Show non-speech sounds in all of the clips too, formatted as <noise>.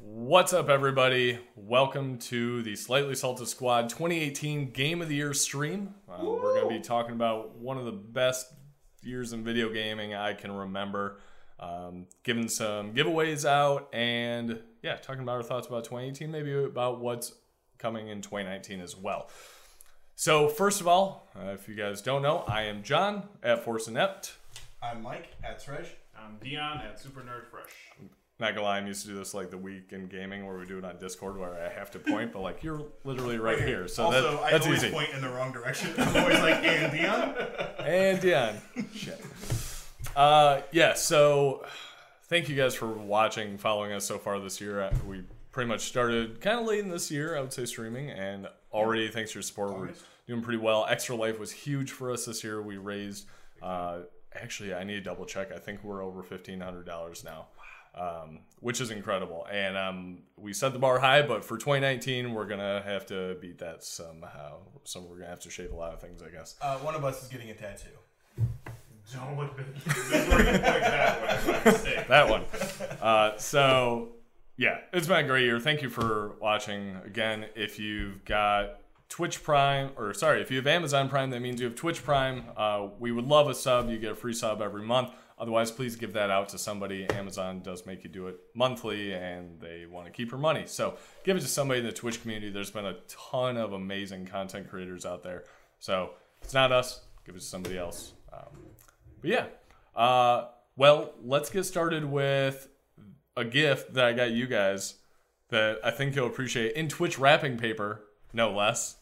What's up, everybody? Welcome to the Slightly Salted Squad 2018 Game of the Year stream. Uh, we're going to be talking about one of the best years in video gaming I can remember. Um, giving some giveaways out and, yeah, talking about our thoughts about 2018, maybe about what's coming in 2019 as well. So, first of all, uh, if you guys don't know, I am John at Force Inept. I'm Mike at Thresh. I'm Dion at Super Nerd Fresh. Not gonna lie, I'm used to do this like the week in gaming where we do it on Discord where I have to point, but like you're literally right here, so also, that, I always easy. point in the wrong direction. I'm always like, and Dion? And Dion, <laughs> shit. Uh, yeah. So, thank you guys for watching, following us so far this year. Uh, We pretty much started kind of late in this year, I would say, streaming, and already thanks to your support, we're doing pretty well. Extra Life was huge for us this year. We raised. Uh, actually, I need to double check. I think we're over fifteen hundred dollars now. Um, which is incredible, and um, we set the bar high. But for 2019, we're gonna have to beat that somehow. So we're gonna have to shave a lot of things, I guess. Uh, one of us is getting a tattoo. Don't look before <laughs> you point that way. for fuck's sake. that one. Uh, so, yeah, it's been a great year. Thank you for watching. Again, if you've got Twitch Prime, or sorry, if you have Amazon Prime, that means you have Twitch Prime. Uh, we would love a sub. You get a free sub every month. Otherwise, please give that out to somebody. Amazon does make you do it monthly, and they want to keep your money. So, give it to somebody in the Twitch community. There's been a ton of amazing content creators out there. So, if it's not us, give it to somebody else. Um, but yeah. Uh, well, let's get started with a gift that I got you guys that I think you'll appreciate in Twitch wrapping paper, no less.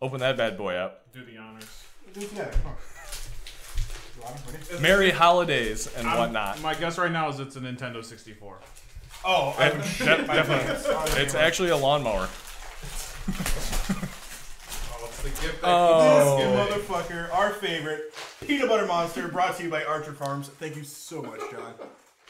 Open that bad boy up. Do the honors. Do it together. Come on. You want it? Ready? <laughs> Merry holidays and I'm- whatnot. My guess right now is it's a Nintendo 64. Oh, I, And de- <laughs> definitely. It's actually a lawnmower. Oh, it's the gift that Oh. this motherfucker, our favorite peanut butter monster, brought to you by Archer Farms. Thank you so much, John.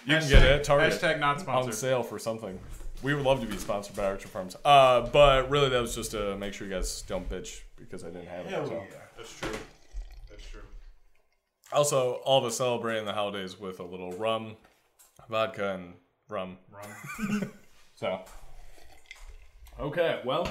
You can get it Target Hashtag not sponsored. on sponsored. sale for something. We would love to be sponsored by Archer Farms. Uh, but really, that was just to make sure you guys don't bitch because I didn't have it. Hell so. yeah. That's true. Also, all of us celebrating the holidays with a little rum, vodka, and rum. Rum. <laughs> So, okay, well,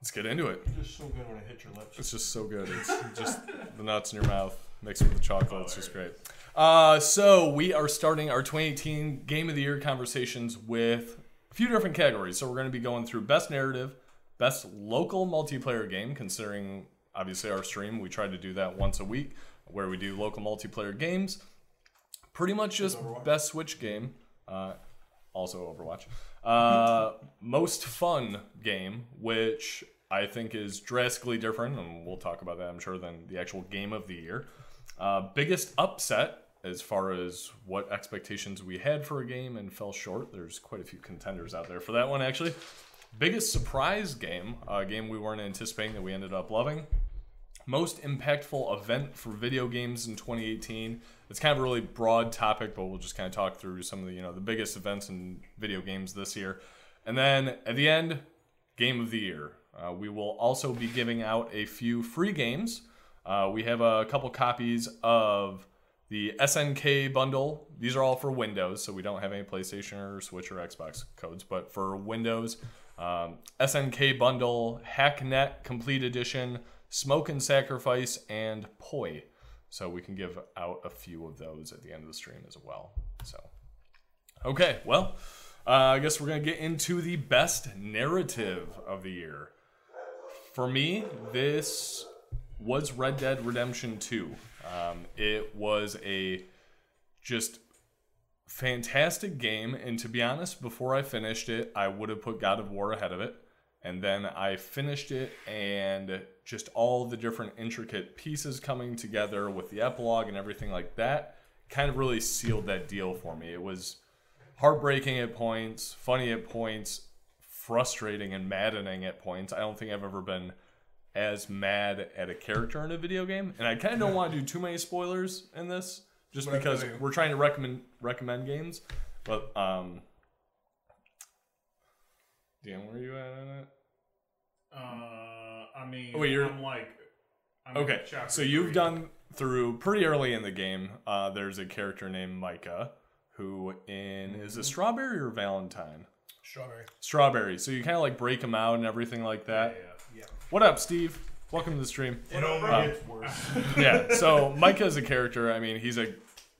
let's get into it. Just so good when it hits your lips. It's just so good. It's just <laughs> the nuts in your mouth mixed with the chocolate. It's just great. Uh, so we are starting our 2018 Game of the Year conversations with a few different categories. So we're going to be going through best narrative, best local multiplayer game. Considering obviously our stream, we try to do that once a week, where we do local multiplayer games. Pretty much just best Switch game. Uh, also Overwatch. Uh, <laughs> most fun game, which I think is drastically different, and we'll talk about that, I'm sure, than the actual game of the year. Uh, biggest upset as far as what expectations we had for a game and fell short. There's quite a few contenders out there for that one, actually. Biggest surprise game, a game we weren't anticipating that we ended up loving most impactful event for video games in 2018 it's kind of a really broad topic but we'll just kind of talk through some of the you know the biggest events in video games this year. And then at the end game of the year. Uh, we will also be giving out a few free games. Uh, we have a couple copies of the snk bundle. These are all for windows so we don't have any playstation or switch or xbox codes but for windows um, snk bundle hacknet complete edition Smoke and Sacrifice, and Poi. So we can give out a few of those at the end of the stream as well. So, okay, well, uh, I guess we're going to get into the best narrative of the year. For me, this was Red Dead Redemption 2. Um, it was a just fantastic game, and to be honest, before I finished it, I would have put God of War ahead of it. And then I finished it, and just all the different intricate pieces coming together with the epilogue and everything like that kind of really sealed that deal for me. It was heartbreaking at points, funny at points, frustrating and maddening at points. I don't think I've ever been as mad at a character in a video game. And I kind of don't want to do too many spoilers in this, just But because we're trying to recommend recommend games. But um, Dan, where are you at on it? Uh, I mean, Oh, wait, you're- I'm like, I'm Okay, so you've three. done through pretty early in the game. Uh, there's a character named Micah who in is a strawberry or Valentine? Strawberry. Strawberry. So you kind of like break them out and everything like that. Yeah. Yeah. What up, Steve? Welcome to the stream. It only Um, gets worse. <laughs> yeah. So Micah is a character, I mean, he's a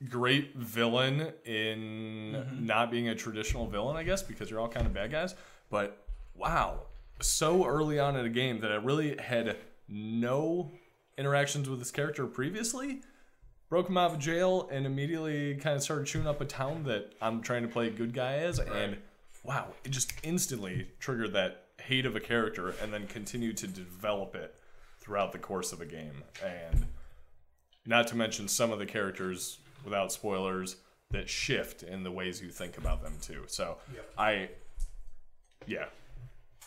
great villain in not being a traditional villain, I guess, because you're all kind of bad guys. But wow, so early on in a game that I really had no interactions with this character previously. Broke him out of jail and immediately kind of started chewing up a town that I'm trying to play good guy as. And wow, it just instantly triggered that hate of a character and then continued to develop it throughout the course of a game. And not to mention some of the characters, without spoilers, that shift in the ways you think about them too. So Yep. I, yeah,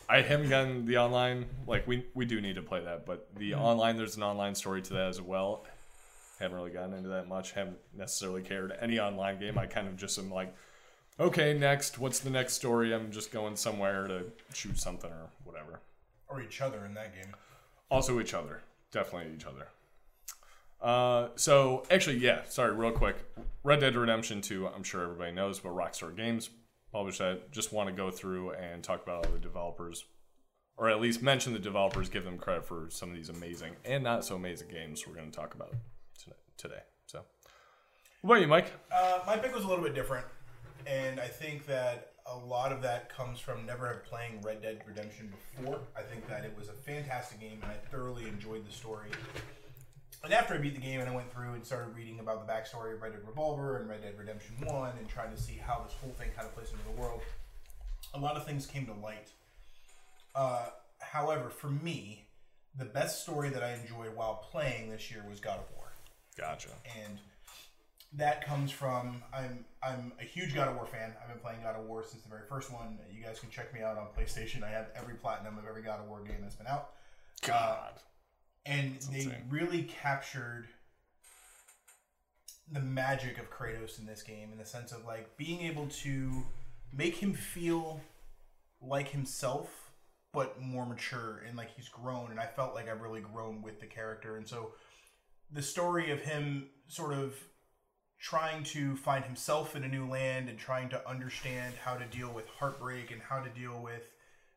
I haven't gotten the online. Like we we do need to play that, but the online there's an online story to that as well. Haven't really gotten into that much. Haven't necessarily cared any online game. I kind of just am like, okay, next. What's the next story? I'm just going somewhere to shoot something or whatever. or each other in that game. Also each other. Definitely each other. Uh, so actually, yeah. Sorry, real quick. Red Dead Redemption 2. I'm sure everybody knows, but Rockstar Games published that. Just want to go through and talk about all the developers, or at least mention the developers. Give them credit for some of these amazing and not so amazing games we're going to talk about today. So, what about you, Mike? Uh, my pick was a little bit different, and I think that a lot of that comes from never playing Red Dead Redemption before. I think that it was a fantastic game, and I thoroughly enjoyed the story. And after I beat the game, and I went through and started reading about the backstory of Red Dead Revolver and Red Dead Redemption One, and trying to see how this whole thing kind of plays into the world, a lot of things came to light. Uh, however, for me, the best story that I enjoyed while playing this year was God of War Gotcha. and that comes from I'm I'm a huge God of War fan. I've been playing God of War since the very first one. You guys can check me out on PlayStation. I have every platinum of every God of War game that's been out, God. And they insane. really captured the magic of Kratos in this game in the sense of like being able to make him feel like himself but more mature and like he's grown and I felt like I've really grown with the character and so the story of him sort of trying to find himself in a new land and trying to understand how to deal with heartbreak and how to deal with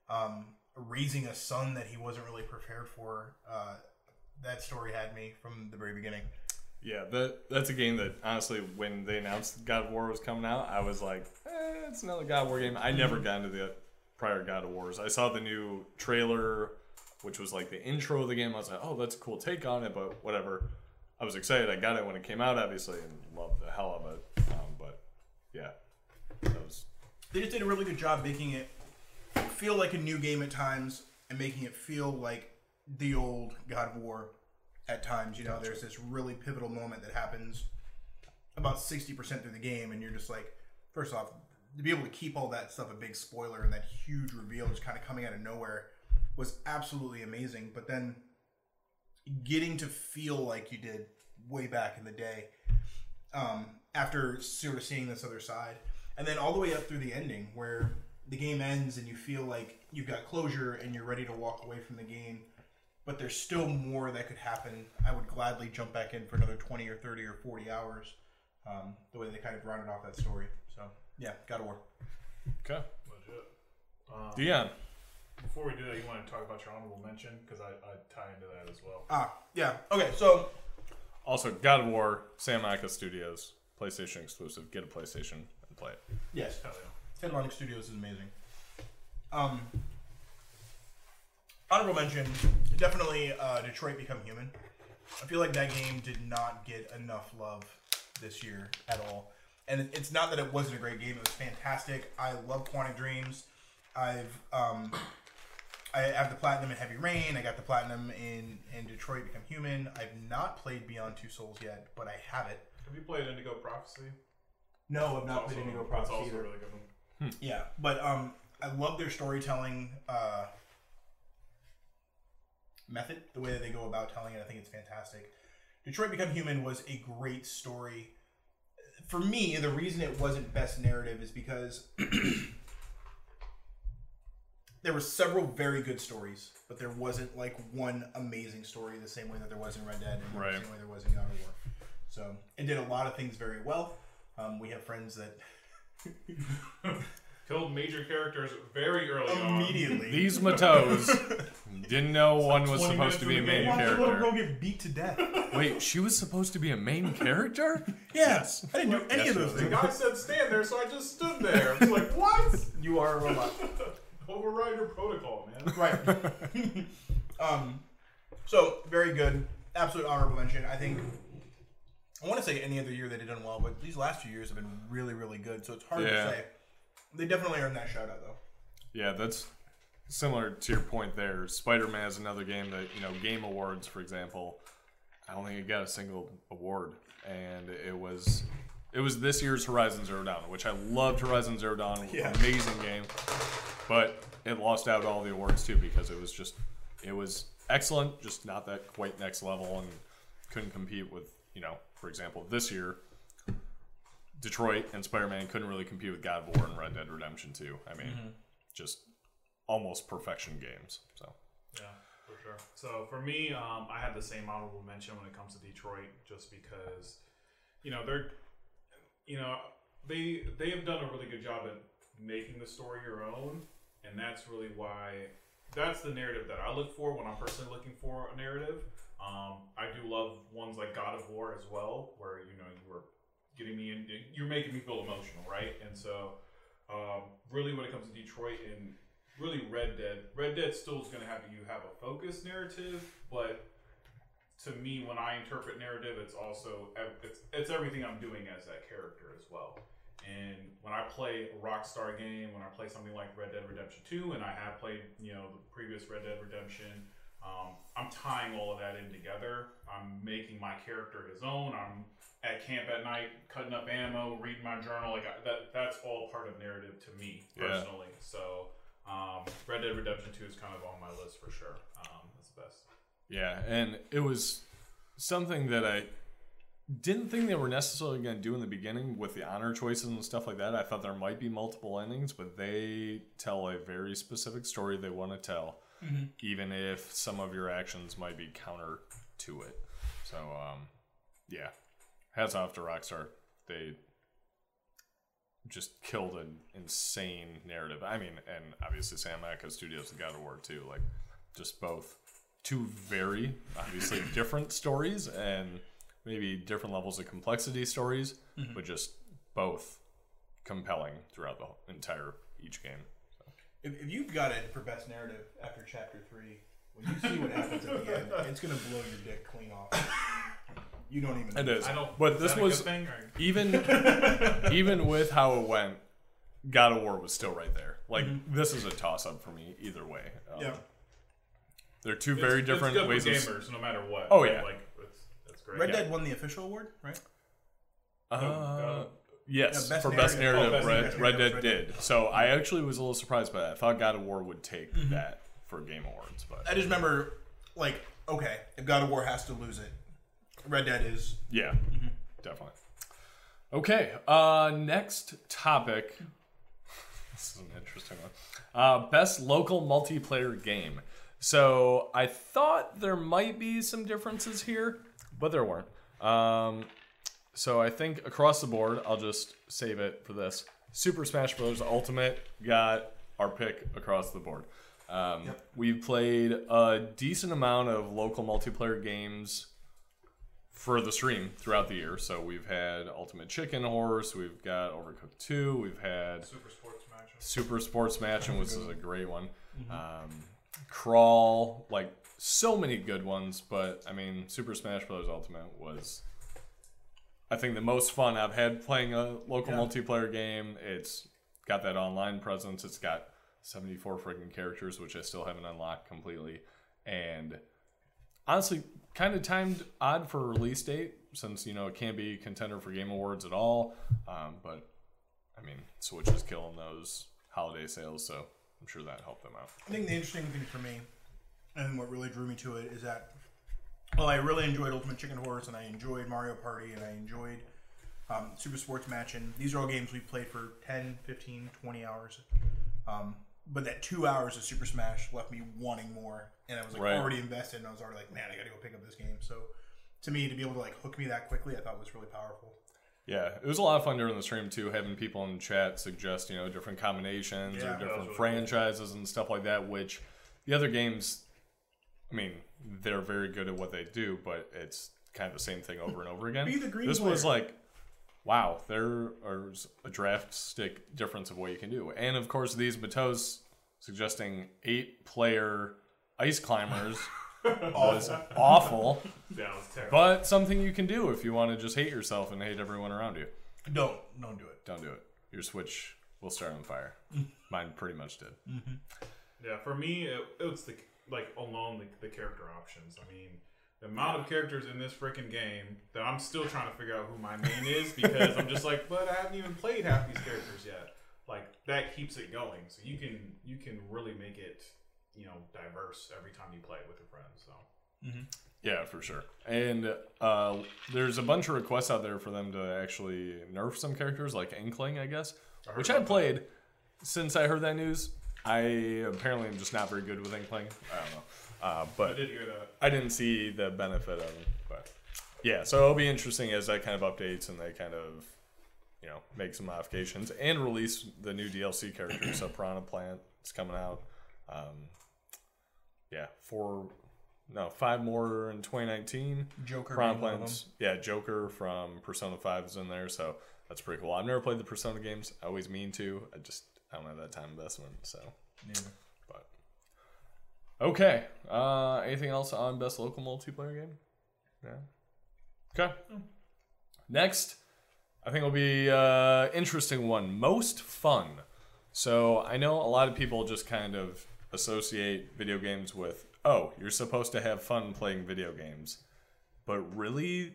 um, raising a son that he wasn't really prepared for. Uh, that story had me from the very beginning. Yeah, that that's a game that honestly, when they announced God of War was coming out, I was like, eh, it's another God of War game. I never got into the prior God of Wars. I saw the new trailer, which was like the intro of the game. I was like, oh, that's a cool take on it, but whatever. I was excited. I got it when it came out, obviously, and loved the hell out of it. Um, but yeah, that was They just did a really good job making it feel like a new game at times and making it feel like the old God of War at times. You know, there's this really pivotal moment that happens about 60% through the game, and you're just like, first off, to be able to keep all that stuff a big spoiler and that huge reveal just kind of coming out of nowhere was absolutely amazing. But then getting to feel like you did way back in the day um, after sort of seeing this other side, and then all the way up through the ending where the game ends and you feel like you've got closure and you're ready to walk away from the game, but there's still more that could happen. I would gladly jump back in for another 20 or 30 or 40 hours. Um, the way they kind of rounded off that story. So yeah, God of War. okay. Legit. Um, Dion, Before we do that, you want to talk about your honorable mention because I, I tie into that as well. Ah, yeah. Okay, so also God of War, Santa Monica Studios, PlayStation exclusive. Get a PlayStation and play it. yes, Hell yeah. Ted Studios is amazing. Um, honorable mention, definitely uh, Detroit Become Human. I feel like that game did not get enough love this year at all. And it's not that it wasn't a great game; it was fantastic. I love Quantic Dreams. I've um, I have the platinum in Heavy Rain. I got the platinum in in Detroit Become Human. I've not played Beyond Two Souls yet, but I have it. Have you played Indigo Prophecy? No, I've not Also- played Indigo It's Prophecy also either. a really good one. Yeah, but um, I love their storytelling uh, method, the way that they go about telling it. I think it's fantastic. Detroit Become Human was a great story. For me, the reason it wasn't best narrative is because <clears throat> there were several very good stories, but there wasn't like one amazing story the same way that there was in Red Dead and Right. the same way there was in God of War. So it did a lot of things very well. Um, we have friends that <laughs> Killed major characters very early on. immediately These Matos <laughs> didn't know one was 20 supposed to be a minutes main into the Watch the little girl character. get beat to death. <laughs> Wait, she was supposed to be a main character? <laughs> Yeah, I didn't do any Yes, of those The things. guy said stand there, so I just stood there. I was like, what? You are a robot. Override your protocol, man. Right. um, so very good, absolute honorable mention. I think I want to say any other year they did done well, but these last few years have been really, really good. So it's hard Yeah. to say. They definitely earned that shout out though. Yeah, that's similar to your point there. Spider Man is another game that, you know, Game Awards, for example, I don't think it got a single award. And it was it was this year's Horizon Zero Dawn, which I loved Horizon Zero Dawn. Yeah. Amazing game. But it lost out all the awards too because it was just it was excellent, just not that quite next level and couldn't compete with, you know, for example, this year Detroit and Spider Man couldn't really compete with God of War and Red Dead Redemption 2. I mean, just almost perfection games. So Yeah, for sure. So for me, um, I had the same honorable mention when it comes to Detroit, just because, you know, they're, you know, they they have done a really good job at making the story your own, and that's really why that's the narrative that I look for when I'm personally looking for a narrative. Um, I do love ones like God of War as well, where you know you were getting me in, you're making me feel emotional, right? And so, um, really, when it comes to Detroit and really Red Dead, Red Dead still is going to have you have a focused narrative, but to me, when I interpret narrative, it's also it's, it's everything I'm doing as that character as well. And when I play a Rockstar game, when I play something like Red Dead Redemption 2, and I have played, you know, the previous Red Dead Redemption, um, I'm tying all of that in together. I'm making my character his own. I'm at camp at night, cutting up ammo, reading my journal. Like I, that, that's all part of narrative to me Yeah. personally. So um, Red Dead Redemption 2 is kind of on my list for sure. Um, that's the best. yeah, and it was something that I didn't think they were necessarily going to do in the beginning with the honor choices and stuff like that. I thought there might be multiple endings, but they tell a very specific story they want to tell, even if some of your actions might be counter to it. So, um, yeah, hats off to Rockstar. They just killed an insane narrative. I mean, and obviously Santa Monica Studios and God of War too. Like, just both two very obviously <coughs> different stories and maybe different levels of complexity stories, but just both compelling throughout the entire each game. If, if you've got it for best narrative after chapter three, when you see what happens at the end, it's gonna blow your dick clean off. You don't even. It is, I don't. but is this that a was good thing. Or? even <laughs> even with how it went. God of War was still right there. Like this is a toss up for me either way. Um, Yeah. they're two very It's- different it's good ways for of gamers, no matter what. Oh, yeah. like it's, it's great. Red Yeah. Dead won the official award, right? Uh, no. Yes, Yeah, best for best narrative. narrative, Oh, best Red, narrative. Red Red Dead Dead. did. So I actually was a little surprised by that. I thought God of War would take Mm-hmm. that for Game Awards, but I just remember, like, okay, if God of War has to lose it, Red Dead is. yeah, definitely. Okay, uh, next topic. This is an interesting one. Uh, best local multiplayer game. So I thought there might be some differences here, but there weren't. Um, so I think across the board, I'll just save it for this. Super Smash Bros. Ultimate got our pick across the board. Um, We've played a decent amount of local multiplayer games for the stream throughout the year. So we've had Ultimate Chicken Horse, we've got Overcooked 2, we've had Super sports match. Super Sportmatchen, which is a great one. Um, Crawl, like so many good ones, but I mean, Super Smash Bros. Ultimate was, I think, the most fun I've had playing a local Yeah. multiplayer game. It's got that online presence. It's got 74 freaking characters, which I still haven't unlocked completely, and honestly, kind of timed odd for a release date since you know it can't be a contender for Game Awards at all. Um, but I mean, Switch is killing those holiday sales, so I'm sure that helped them out. I think the interesting thing for me, and what really drew me to it, is that, well, I really enjoyed Ultimate Chicken Horse, and I enjoyed Mario Party, and I enjoyed um, Super Sportmatchen. These are all games we played for 10, 15, 20 hours. Um, but that two hours of Super Smash left me wanting more, and I was like Right. already invested, and I was already like, man, I got to go pick up this game. So, to me, to be able to like hook me that quickly, I thought was really powerful. Yeah, it was a lot of fun during the stream too, having people in chat suggest you know different combinations Yeah, or different really franchises and stuff like that. Which the other games, I mean, they're very good at what they do, but it's kind of the same thing over and over again. Be the green this was like, wow, there is a drastic difference of what you can do, and of course these Bateaus suggesting eight player ice climbers <laughs> was awful. Yeah, was terrible. But something you can do if you want to just hate yourself and hate everyone around you. Don't don't do it. Don't do it. Your Switch will start on fire. <laughs> Mine pretty much did. Mm-hmm. Yeah, for me, it, it was the like alone the, the character options. I mean, the amount of characters in this freaking game that I'm still trying to figure out who my main is because I'm just like, but I haven't even played half these characters yet. Like that keeps it going, so you can you can really make it you know diverse every time you play with your friends. So Yeah, for sure. And uh, there's a bunch of requests out there for them to actually nerf some characters, like Inkling, I guess, heard which I played. Since I heard that news, I apparently am just not very good with Inkling. I don't know. Uh, I but did hear that. I didn't see the benefit of it. But yeah, so it'll be interesting as that kind of updates and they kind of, you know, make some modifications and release the new DLC character. <clears throat> so Piranha Plant is coming out. Um, yeah, four, no, five more in 2019. Joker Piranha one of Plants, yeah, Joker from Persona 5 is in there, so that's pretty cool. I've never played the Persona games. I always mean to. I just I don't have that time investment. So, Neither. but okay. Uh, anything else on best local multiplayer game? Yeah. Okay. Next, I think will be uh, interesting one. Most fun. So I know a lot of people just kind of associate video games with oh, you're supposed to have fun playing video games, but really,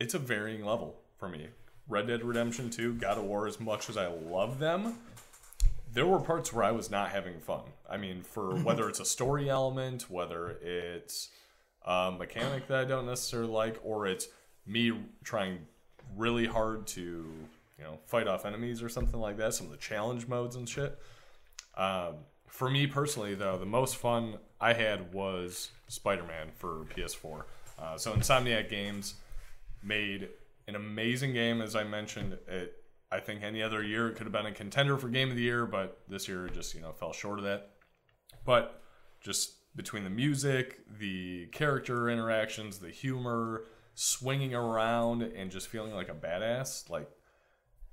it's a varying level for me. Red Dead Redemption 2, God of War, as much as I love them, there were parts where I was not having fun. I mean, for <laughs> whether it's a story element, whether it's a mechanic that I don't necessarily like, or it's me trying really hard to, you know, fight off enemies or something like that, some of the challenge modes and shit. Um, for me personally, though, the most fun I had was Spider Man for PS4. Uh, so Insomniac Games made an amazing game, as I mentioned. It, I think any other year it could have been a contender for Game of the Year, but this year it just you know fell short of that. But just between the music, the character interactions, the humor, swinging around, and just feeling like a badass, like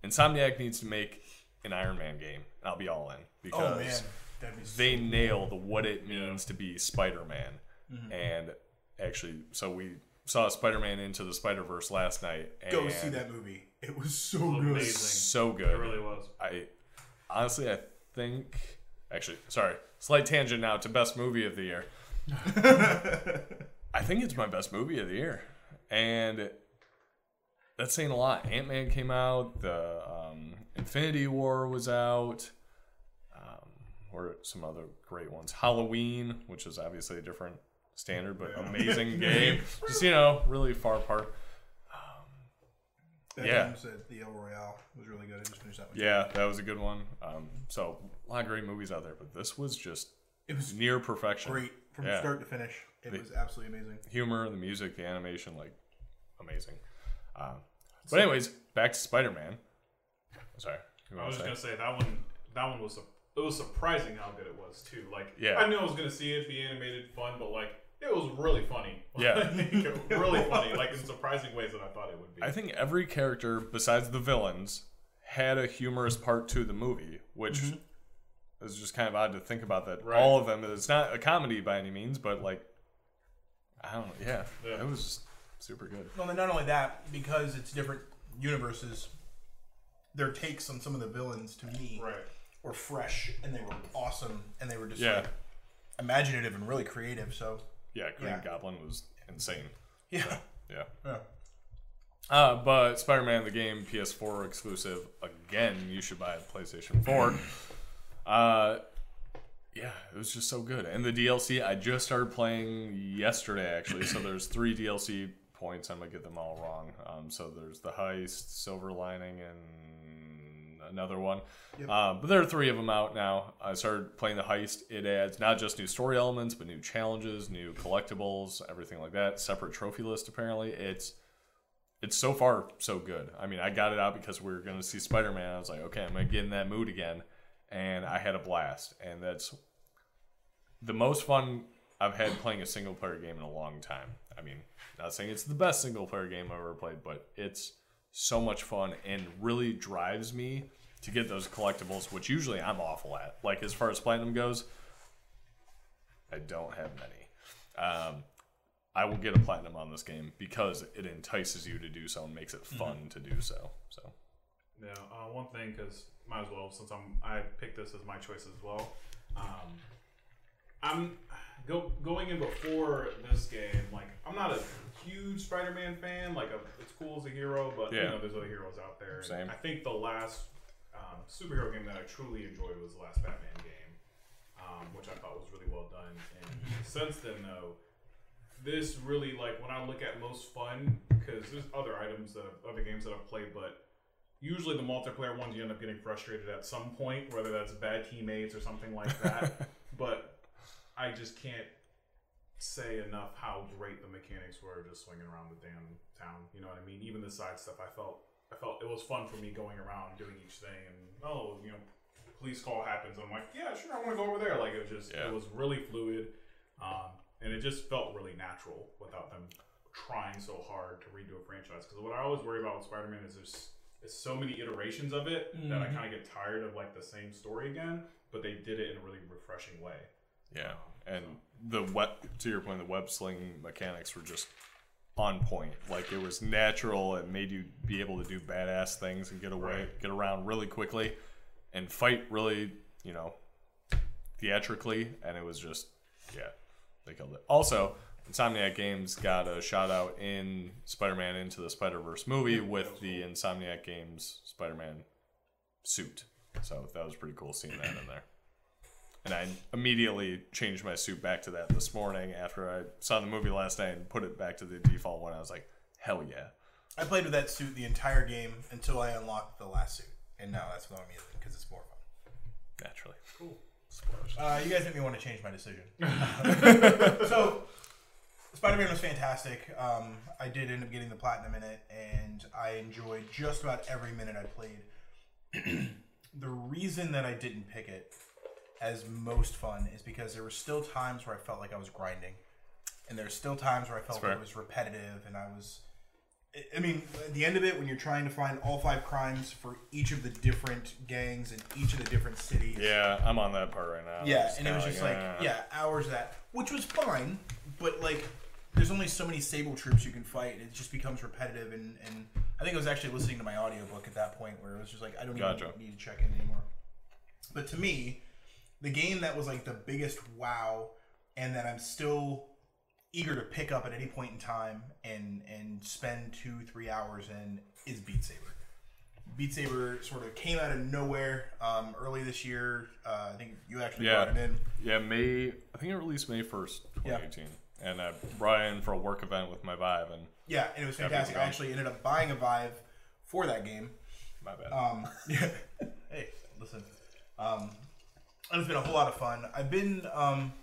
Insomniac needs to make an Iron Man game. and I'll be all in oh, because Oh man, that'd be they nailed what it means to be Spider-Man. Mm-hmm. And actually, so we saw Spider-Man into the Spider-Verse last night. And go see that movie. It was so good. Amazing. So good. It really was. I honestly, I think. Actually, sorry, slight tangent now to best movie of the year. <laughs> I think it's my best movie of the year, and that's saying a lot. Ant Man came out. The um, Infinity War was out. Um, or some other great ones. Halloween, which is obviously a different standard, but amazing <laughs> game. Just you know, really far apart. That Yeah. said the El Royale was really good. I just finished that one. Yeah, that was a good one. Um, so a lot of great movies out there, but this was just It was near perfection. great from Yeah. start to finish. It The- was absolutely amazing. Humor, the music, the animation, like amazing. Um, but anyways, back to Spider Man. Sorry. I was just say? gonna say that one. That one was. It was surprising how good it was too. Like, Yeah. I knew I was gonna see it be animated, fun, but like, it was really funny. <laughs> Yeah. Really funny. Like in surprising ways that I thought it would be. I think every character besides the villains had a humorous part to the movie, which mm-hmm. is just kind of odd to think about that Right. all of them. It's not a comedy by any means, but like I don't know. Yeah, Yeah. it was super good. Well, then not only that, because it's different universes, their takes on some of the villains to me right. were fresh and they were awesome and they were just Yeah. like imaginative and really creative. So Yeah, Green Yeah. Goblin was insane. yeah, Yeah. yeah. Uh, but Spider Man, the game, PS4 exclusive. Again, you should buy a PlayStation 4. <clears throat> uh, yeah, it was just so good. And the DLC, I just started playing yesterday, actually. so there's <clears throat> three DLC points. I'm going to get them all wrong. Um, so there's the Heist, Silver Lining, and another one. Yep. Uh, but there are three of them out now. I started playing the Heist. It adds not just new story elements, but new challenges, new collectibles, everything like that. Separate trophy list, apparently. It's it's so far so good. I mean, I got it out because we were going to see Spider Man. I was like, okay, I'm going to get in that mood again, and I had a blast. And that's the most fun I've had playing a single player game in a long time. I mean, not saying it's the best single player game I've ever played, but it's so much fun and really drives me to get those collectibles, which usually I'm awful at. Like as far as platinum goes, I don't have many. Um, I will get a platinum on this game because it entices you to do so and makes it fun to do so. So Yeah, uh, one thing because might as well since I'm I picked this as my choice as well. Um, I'm go going in before this game. Like I'm not a huge Spider-Man fan. Like a, it's cool as a hero, but you know there's other heroes out there. Same. I think the last um, superhero game that I truly enjoyed was the last Batman game, um, which I thought was really well done. And since then, though, this really like when I look at most fun because there's other items that other games that I've played, but usually the multiplayer ones you end up getting frustrated at some point, whether that's bad teammates or something like that. <laughs> but I just can't say enough how great the mechanics were just swinging around the damn town. You know what I mean? Even the side stuff, I felt I felt it was fun for me going around doing each thing and oh, you know, police call happens. I'm like, yeah, sure, I want to go over there. Like it was just Yeah. it was really fluid, um, and it just felt really natural without them trying so hard to redo a franchise. Because what I always worry about with Spider-Man is there's it's so many iterations of it that I Mhm. kind of get tired of like the same story again. But they did it in a really refreshing way. yeah, and the web to your point, the web sling mechanics were just on point. Like it was natural. It made you be able to do badass things and get away, Right. get around really quickly, and fight really, you know, theatrically. And it was just, yeah, they killed it. Also, Insomniac Games got a shout out in Spider-Man Into the Spider-Verse movie with the Insomniac Games Spider-Man suit. So that was pretty cool seeing that in there. And I immediately changed my suit back to that this morning after I saw the movie last night and put it back to the default one. I was like, hell yeah. I played with that suit the entire game until I unlocked the last suit, and now that's what I'm using because it's more fun. Naturally. Cool. Spoilers. Uh, you guys make me want to change my decision. <laughs> so, Spider Man was fantastic. Um, I did end up getting the platinum in it, and I enjoyed just about every minute I played. <clears throat> the reason that I didn't pick it as most fun is because there were still times where I felt like I was grinding, and there's still times where I felt like it was repetitive, and I was. I- mean, at the end of it, when you're trying to find all five crimes for each of the different gangs in each of the different cities, Yeah, I'm on that part right now. yeah, and it was just like, eh. yeah, hours that, which was fine, but like, there's only so many Sable troops you can fight, and it just becomes repetitive. And, and I think I was actually listening to my audiobook at that point where it was just like, I don't Gotcha. even need to check in anymore. But to me, the game that was like the biggest wow, and that I'm still eager to pick up at any point in time and and spend two three hours in is Beat Saber. Beat Saber sort of came out of nowhere um, early this year. Uh, I think you actually Yeah. brought it in. Yeah, May. I think it released May first, Yeah. 2018, and I brought it in for a work event with my Vive, and Yeah, and it was fantastic. I actually ended up buying a Vive for that game. my bad. Um, yeah. <laughs> hey, listen. Um, it's been a whole lot of fun. I've been um,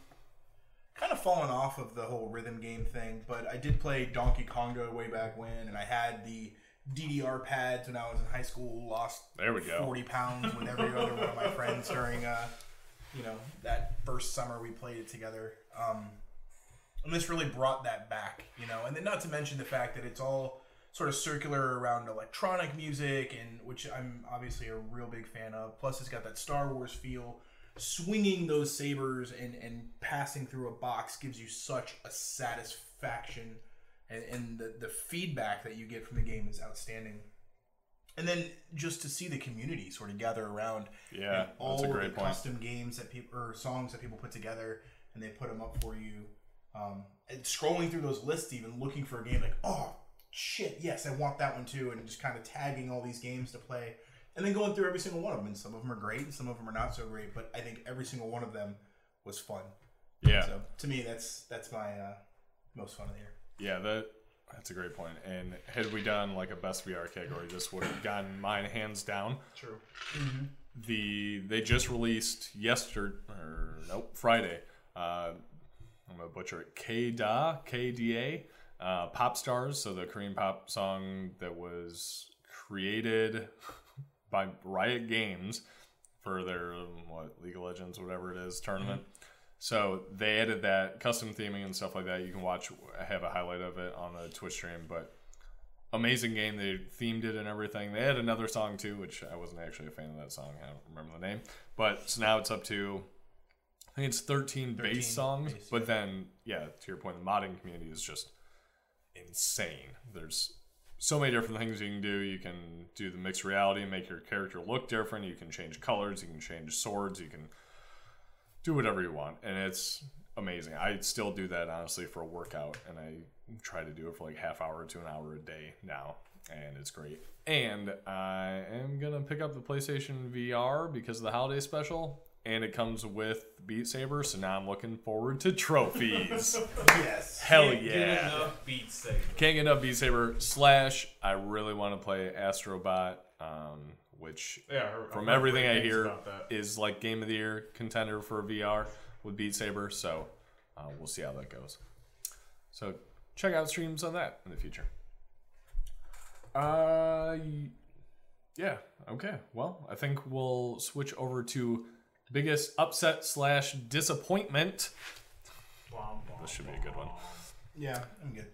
kind of falling off of the whole rhythm game thing, but I did play Donkey Konga way back when, and I had the DDR pads when I was in high school. Lost there we go. 40 pounds with every other one of my <laughs> friends during, uh, you know, that first summer we played it together. Um, and this really brought that back, you know, and then not to mention the fact that it's all sort of circular around electronic music, and which I'm obviously a real big fan of. Plus, it's got that Star Wars feel. Swinging those sabers and, and passing through a box gives you such a satisfaction, and, and the, the feedback that you get from the game is outstanding and then just to see the community sort of gather around Yeah, all the point. custom games that people or songs that people put together and they put them up for you um, and scrolling through those lists even looking for a game like oh shit yes i want that one too and just kind of tagging all these games to play and then going through every single one of them and some of them are great and some of them are not so great but i think every single one of them was fun Yeah, so to me that's that's my uh, most fun of the year yeah, that that's a great point. And had we done like a best VR category, this would have gotten mine hands down. True. The they just released yesterday, or nope, Friday. Uh, I'm gonna butcher it. KDA, KDA, uh, Pop Stars, so the Korean pop song that was created by Riot Games for their um, what League of Legends, whatever it is, tournament. So they added that custom theming and stuff like that. You can watch. I have a highlight of it on the Twitch stream, but amazing game. They themed it and everything. They had another song too, which I wasn't actually a fan of that song. I don't remember the name, but so now it's up to. I think it's 13, 13 bass songs, bass, but then yeah, to your point, the modding community is just insane. There's so many different things you can do. You can do the mixed reality and make your character look different. You can change colors. You can change swords. You can do whatever you want, and it's amazing. I still do that honestly for a workout, and I try to do it for like half hour to an hour a day now, and it's great. And I am gonna pick up the PlayStation VR because of the holiday special, and it comes with Beat Saber. So now I'm looking forward to trophies. <laughs> Yes. Hell Can't get yeah! enough Beat Saber. Can't get enough Beat Saber. Slash, I really want to play Astrobot, um, which Yeah, I heard- from everything I hear is like game of the year contender for VR with Beat Saber. So uh, we'll see how that goes. So check out streams on that in the future. Uh, yeah. Okay. Well, I think we'll switch over to biggest upset slash disappointment. This should be a good one. Yeah, I'm good.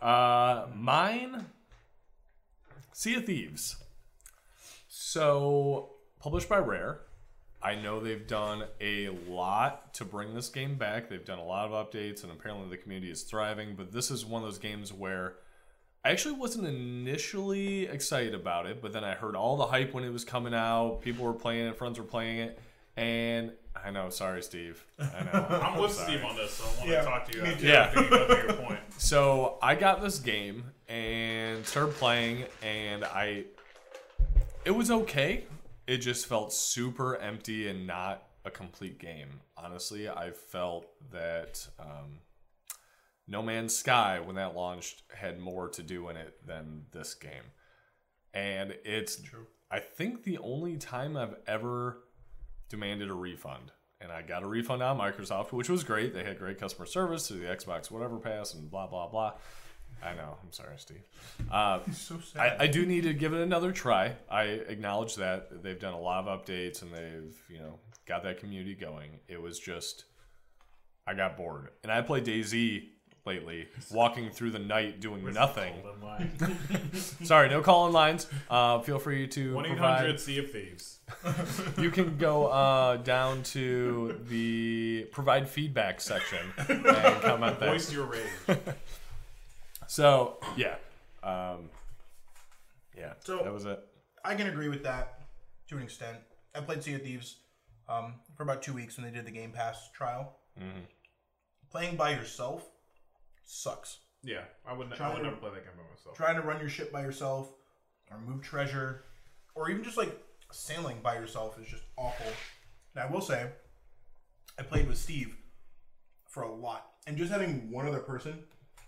Uh, mine, Sea of Thieves. So, published by Rare. I know they've done a lot to bring this game back. They've done a lot of updates, and apparently the community is thriving. But this is one of those games where I actually wasn't initially excited about it, but then I heard all the hype when it was coming out. People were playing it, friends were playing it, and I know. Sorry, Steve. I know. <laughs> I'm with sorry. Steve on this, so I want Yeah, to talk to you me after, too. Yeah. after you go through your point. <laughs> So I got this game and started playing, and I. It was okay. It just felt super empty and not a complete game. Honestly, I felt that um, No Man's Sky, when that launched, had more to do in it than this game. And it's, True. I think, the only time I've ever demanded a refund. And I got a refund on Microsoft, which was great. They had great customer service through the Xbox whatever pass and blah blah blah. I know. I'm sorry, Steve. Uh, So. I, I do need to give it another try. I acknowledge that they've done a lot of updates and they've you know got that community going. It was just I got bored, and I played DayZ lately, walking through the night doing nothing. Hold in line. <laughs> Sorry, no call in lines. Uh, feel free to One eight provide hundred Sea of Thieves. <laughs> you can go uh, down to the provide feedback section <laughs> and comment there. Voice your rage. So yeah, um, yeah. So- that was it. I can agree with that to an extent. I played Sea of Thieves um, for about two weeks when they did the Game Pass trial. Mm-hmm. Playing by yourself sucks. Yeah, I would. Try I would to- never play that game by myself. Trying to run your ship by yourself, or move treasure, or even just like sailing by yourself is just awful. And I will say, I played with Steve for a lot, and just having one other person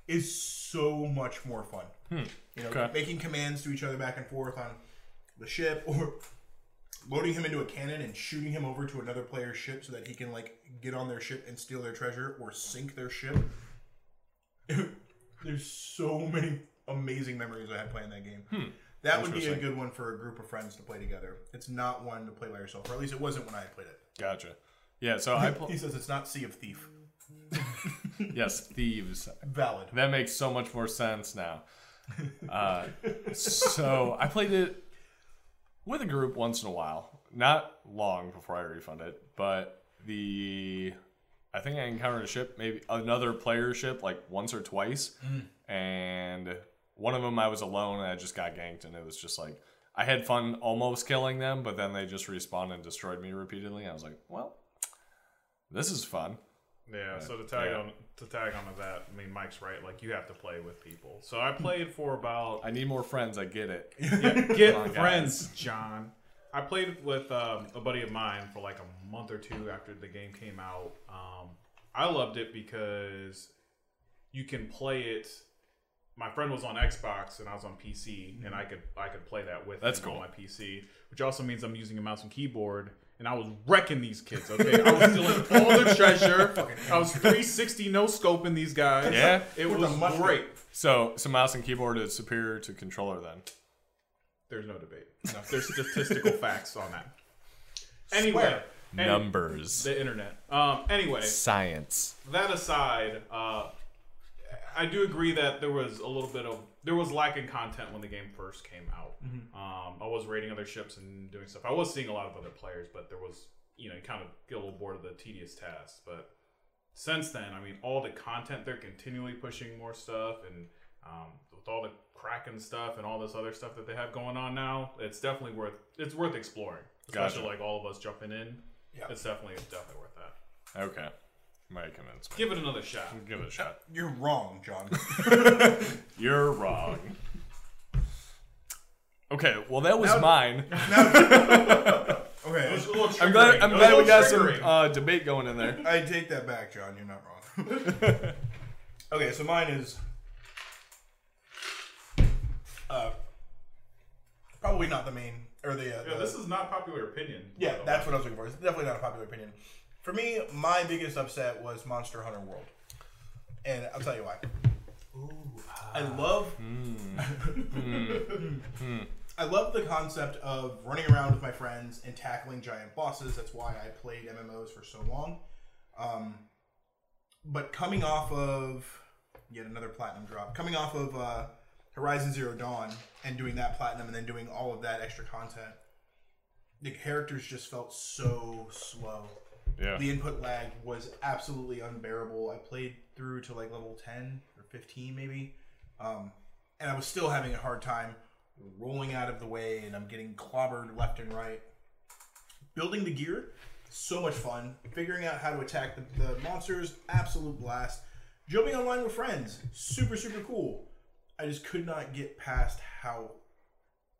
is so much more fun. Hmm, you know, Okay. making commands to each other back and forth on the ship, <laughs> or loading him into a cannon and shooting him over to another player's ship so that he can like get on their ship and steal their treasure or sink their ship. <laughs> There's so many amazing memories I had playing that game. That would be a good one for a group of friends to play together. It's not one to play by yourself, or at least it wasn't when I played it. Gotcha. Yeah. So I <laughs> pl- he says it's not Sea of Thief. <laughs> yes, thieves. Valid. That makes so much more sense now. Uh, so I played it with a group once in a while, not long before I refund it, but the I think I encountered a ship, maybe another player ship, like once or twice, hmm. and one of them I was alone and I just got ganked, and it was just like I had fun almost killing them, but then they just respawned and destroyed me repeatedly. I was like, well, this is fun. Yeah, so to tag yeah. on to tag on to that, I mean Mike's right. Like you have to play with people. So I played for about I need more friends. I get it. Yeah, <laughs> get on, friends, John. I played with um, a buddy of mine for like a month or two after the game came out. Um, I loved it because you can play it. My friend was on Xbox and I was on PC, and I could I could play that with That's him cool. on my PC, which also means I'm using a mouse and keyboard and I was wrecking these kids. Okay, I was stealing <laughs> all the treasure. I was 360 no scoping these guys. Yeah? it With was great. So, so mouse and keyboard is superior to controller then. There's no debate. No, there's statistical <laughs> facts on that. Anyway, any- Numbers. the internet. Um. Anyway, Science. that aside, uh, I do agree that there was a little bit of there was lacking content when the game first came out. Um, I was raiding other ships and doing stuff. I was seeing a lot of other players, but there was you know you kind of get a little bored of the tedious tasks. But since then, I mean, all the content they're continually pushing more stuff, and um, with all the Kraken stuff and all this other stuff that they have going on now, it's definitely worth it's worth exploring. Especially Gotcha. like all of us jumping in. Yeah. It's definitely it's definitely worth that. Okay. Might convince me. Give it another shot. Give it a shot. <laughs> You're wrong, John. <laughs> You're wrong. Okay, well that was Now- mine. <laughs> Okay, It was a little I'm glad. I'm glad we little got some uh, debate going in there. I take that back, John. You're not wrong. okay, so mine is uh, probably not the main or the. Uh, Yeah, the- this is not popular opinion. Yeah, that's what I was looking for. It's definitely not a popular opinion. For me, my biggest upset was Monster Hunter World, and I'll tell you why. I love. <laughs> I love the concept of running around with my friends and tackling giant bosses. That's why I played MMOs for so long. Um, but coming off of yet another platinum drop, coming off of uh, Horizon Zero Dawn and doing that platinum and then doing all of that extra content, the characters just felt so slow. Yeah. The input lag was absolutely unbearable. I played through to like level 10 or 15 maybe. Um, and I was still having a hard time rolling out of the way and I'm getting clobbered left and right. Building the gear, so much fun. Figuring out how to attack the, the monsters, absolute blast. Jumping online with friends, super, super cool. I just could not get past how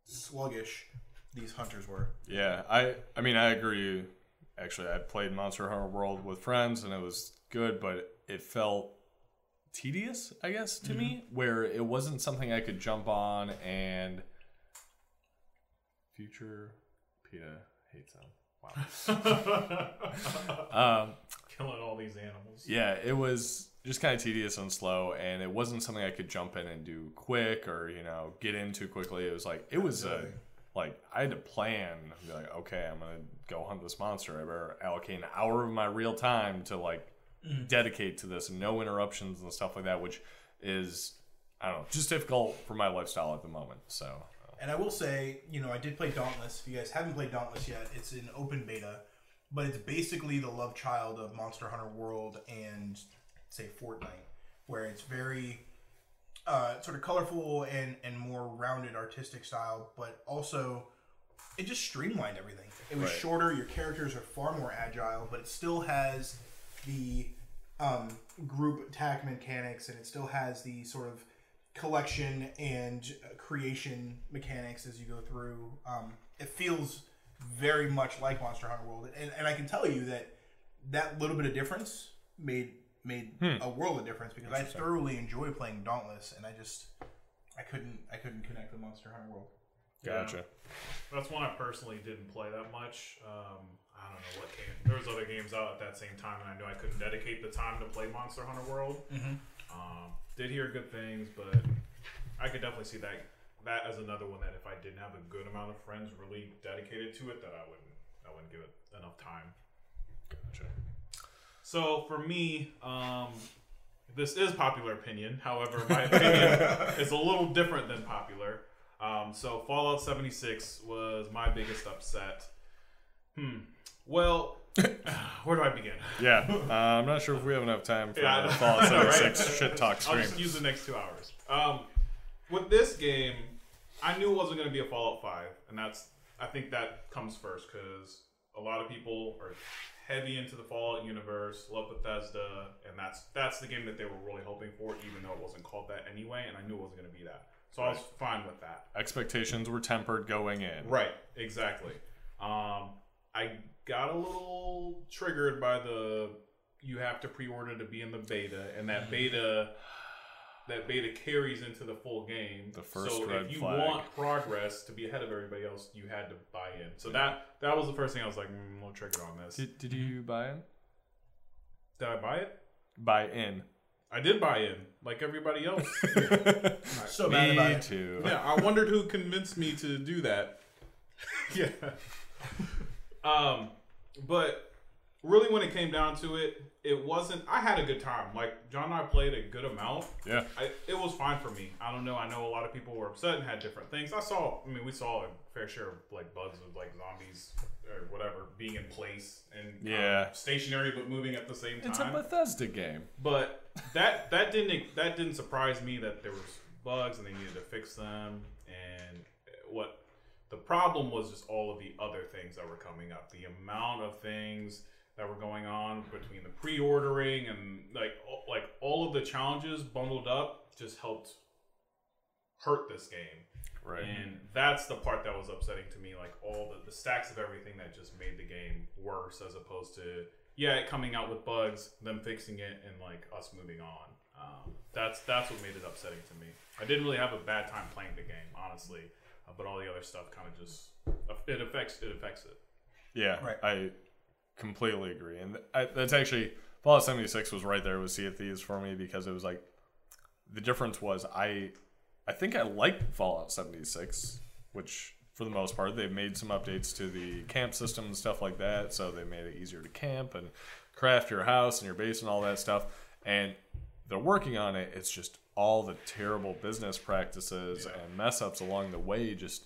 sluggish these hunters were. Yeah, I I mean I agree. Actually, I played Monster Hunter World with friends and it was good, but it felt tedious, I guess, to me, where it wasn't something I could jump on and future PETA hates them. Wow. <laughs> um, Killing all these animals. yeah, it was just kind of tedious and slow, and it wasn't something I could jump in and do quick or you know get into quickly. It was like it was a like I had to plan. Be like, okay, I'm gonna go hunt this monster. I better allocate an hour of my real time to like mm. dedicate to this, no interruptions and stuff like that, which is I don't know, just difficult for my lifestyle at the moment. So And I will say, you know, I did play Dauntless. If you guys haven't played Dauntless yet, it's in open beta, but it's basically the love child of Monster Hunter World and say Fortnite, where it's very uh, sort of colorful and and more rounded artistic style, but also it just streamlined everything. It was Right. shorter. Your characters are far more agile, but it still has the um, group attack mechanics, and it still has the sort of collection and uh, creation mechanics as you go through. Um, it feels very much like Monster Hunter World, and, and I can tell you that that little bit of difference made made a world of difference because I thoroughly enjoy playing Dauntless, and I just I couldn't I couldn't connect with Monster Hunter World. gotcha. That's one I personally didn't play that much. Um, I don't know what game. There was other games out at that same time, and I knew I couldn't dedicate the time to play Monster Hunter World. Um, did hear good things, but I could definitely see that that as another one that if I didn't have a good amount of friends really dedicated to it, that I wouldn't I wouldn't give it enough time. Gotcha. So for me, um, this is popular opinion. However, my opinion <laughs> is a little different than popular. Um, so Fallout 76 was my biggest upset. Hmm. Well, <sighs> where do I begin? Yeah, uh, I'm not sure if we have enough time for Yeah, the. Fallout I <laughs> know, right? 76 shit talk stream. I'll just use the next two hours. Um, with this game, I knew it wasn't going to be a Fallout 5, and that's I think that comes first because a lot of people are heavy into the Fallout universe, love Bethesda, and that's that's the game that they were really hoping for, even though it wasn't called that anyway, and I knew it wasn't going to be that. So I was fine with that. Expectations were tempered going in. Right, exactly. Um, I got a little triggered by the you have to pre-order to be in the beta, and that <sighs> beta, that beta carries into the full game. The first so red if you flag. want progress to be ahead of everybody else, you had to buy in. So that that was the first thing I was like, mm, we'll trigger on this. Did, did you buy in? Did I buy it? Buy in. I did buy in, like everybody else. <laughs> <laughs> So bad about Me it. too. yeah, I wondered who convinced me to do that. <laughs> yeah. Um, but really, when it came down to it, it wasn't. I had a good time. Like John and I played a good amount. Yeah. I, it was fine for me. I don't know. I know a lot of people were upset and had different things. I saw. I mean, we saw a fair share of like bugs of like zombies or whatever being in place and um, Yeah. stationary but moving at the same time It's a Bethesda game. but that that didn't that didn't surprise me that there was bugs and they needed to fix them and what the problem was just all of the other things that were coming up the amount of things that were going on between the pre-ordering and like all- like all of the challenges bundled up just helped hurt this game Right. and that's the part that was upsetting to me. Like all the, the stacks of everything that just made the game worse, as opposed to yeah, it coming out with bugs, them fixing it, and like us moving on. Um, that's that's what made it upsetting to me. I didn't really have a bad time playing the game, honestly, uh, but all the other stuff kind of just it affects it affects it. Yeah, Right. I completely agree, and I, that's actually Fallout 76 was right there with Sea of Thieves for me because it was like the difference was I I think I liked Fallout 76, which for the most part they've made some updates to the camp system and stuff like that, so they made it easier to camp and craft your house and your base and all that stuff, and they're working on it. It's just all the terrible business practices Yeah. and mess ups along the way just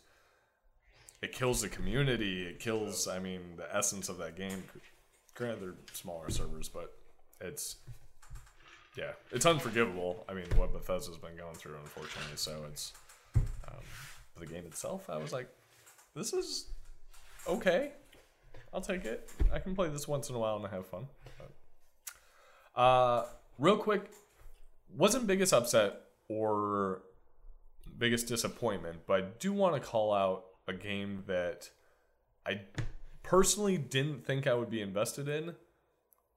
it kills the community. It kills, I mean, the essence of that game. Granted, they're smaller servers, but it's yeah, it's unforgivable. I mean, what Bethesda's been going through, unfortunately. So it's um, the game itself. I was like, this is okay. I'll take it. I can play this once in a while and have fun. But, uh, real quick, wasn't biggest upset or biggest disappointment, but I do want to call out a game that I personally didn't think I would be invested in,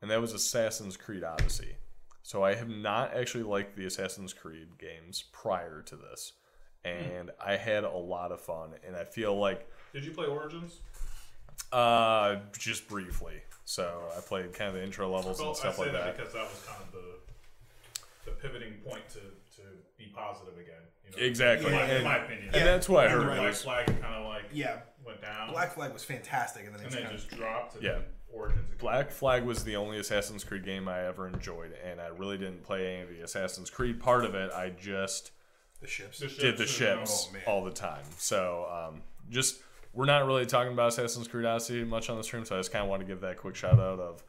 and that was Assassin's Creed Odyssey. So I have not actually liked the Assassin's Creed games prior to this, and I had a lot of fun, and I feel like Did you play Origins? uh, just briefly. So I played kind of the intro levels Well, and I stuff say like that, that. because that was kind of the the pivoting point to be positive again. You know? Exactly, in my, in my opinion. and that's what I And heard. Black Flag kind of like Yeah, went down. Black Flag was fantastic, and then it and just then just of dropped. And Yeah. Origins. Black Flag was the only Assassin's Creed game I ever enjoyed, and I really didn't play any of the Assassin's Creed part of it. I just the ships. The did the ships, ships Oh, all the time. So um, just we're not really talking about Assassin's Creed Odyssey much on the stream, so I just kind of want to give that quick shout out of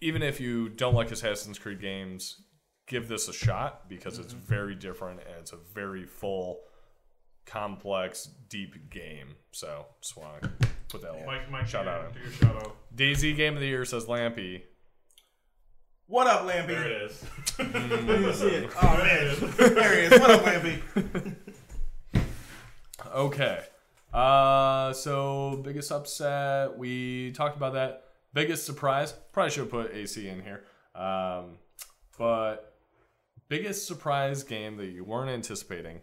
even if you don't like Assassin's Creed games, give this a shot because it's very different and it's a very full, complex, deep game. So just want to put that one. Mike, Mike, Shout do out. your- Do your shout out. Daisy Game of the Year says Lampy. What up, Lampy? There it is. <laughs> Oh man, there he is. What up, Lampy? <laughs> Okay. Uh, so biggest upset. We talked about that. Biggest surprise. Probably should have put AC in here. Um, but biggest surprise game that you weren't anticipating.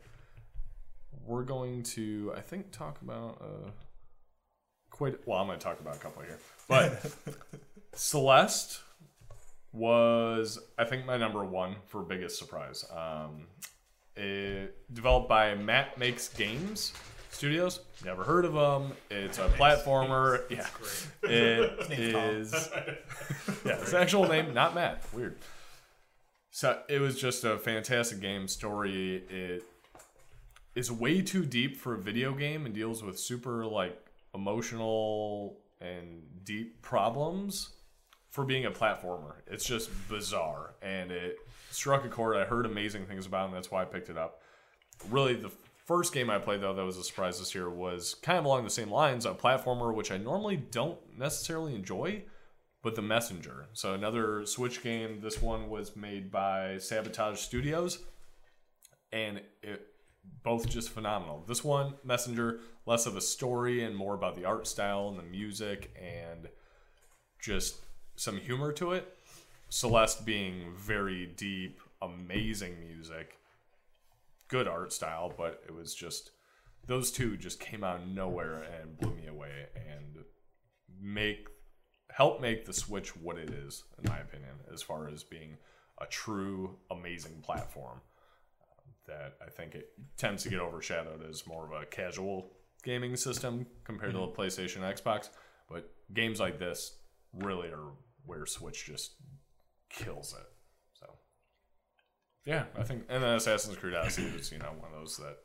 We're going to, I think, talk about uh, quite. Well, I'm going to talk about a couple here, but <laughs> Celeste was, I think, my number one for biggest surprise. Um, it, developed by Matt Makes Games Studios. Never heard of them. It's a platformer. Yeah, it is. Yeah, it's actual name, not Matt. Weird. So it was just a fantastic game. Story. It is way too deep for a video game and deals with super like emotional and deep problems for being a platformer. It's just bizarre and it struck a chord. I heard amazing things about it, and that's why I picked it up. Really, the first game I played though that was a surprise this year was kind of along the same lines, a platformer which I normally don't necessarily enjoy, but The Messenger. So another Switch game. This one was made by Sabotage Studios, and it both just phenomenal. This one, Messenger, less of a story and more about the art style and the music and just some humor to it. Celeste being very deep, amazing music, good art style, but it was just those two just came out of nowhere and blew me away and make help make the Switch what it is, in my opinion, as far as being a true amazing platform. Um, that I think it tends to get overshadowed as more of a casual gaming system compared to the PlayStation and Xbox. But games like this really are where Switch just kills it. So yeah, I think and then Assassin's Creed Odyssey was, you know, one of those that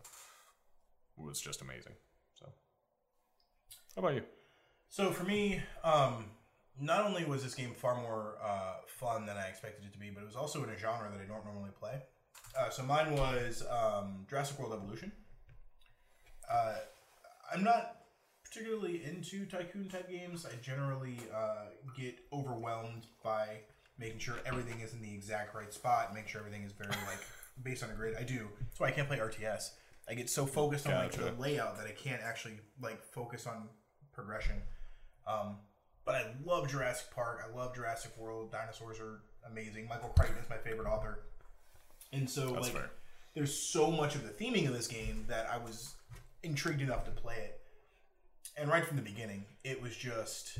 was just amazing. So how about you? So for me, um, not only was this game far more uh, fun than I expected it to be, but it was also in a genre that I don't normally play. Uh, so mine was um, Jurassic World Evolution. Uh, I'm not particularly into tycoon type games. I generally uh, get overwhelmed by making sure everything is in the exact right spot, make sure everything is very like based on a grid. I do. That's why I can't play RTS. I get so focused on like Gotcha. the layout that I can't actually like focus on progression. Um, but I love Jurassic Park. I love Jurassic World. Dinosaurs are amazing. Michael Crichton is my favorite author, and so That's like fair. there's so much of the theming of this game that I was intrigued enough to play it. And right from the beginning, it was just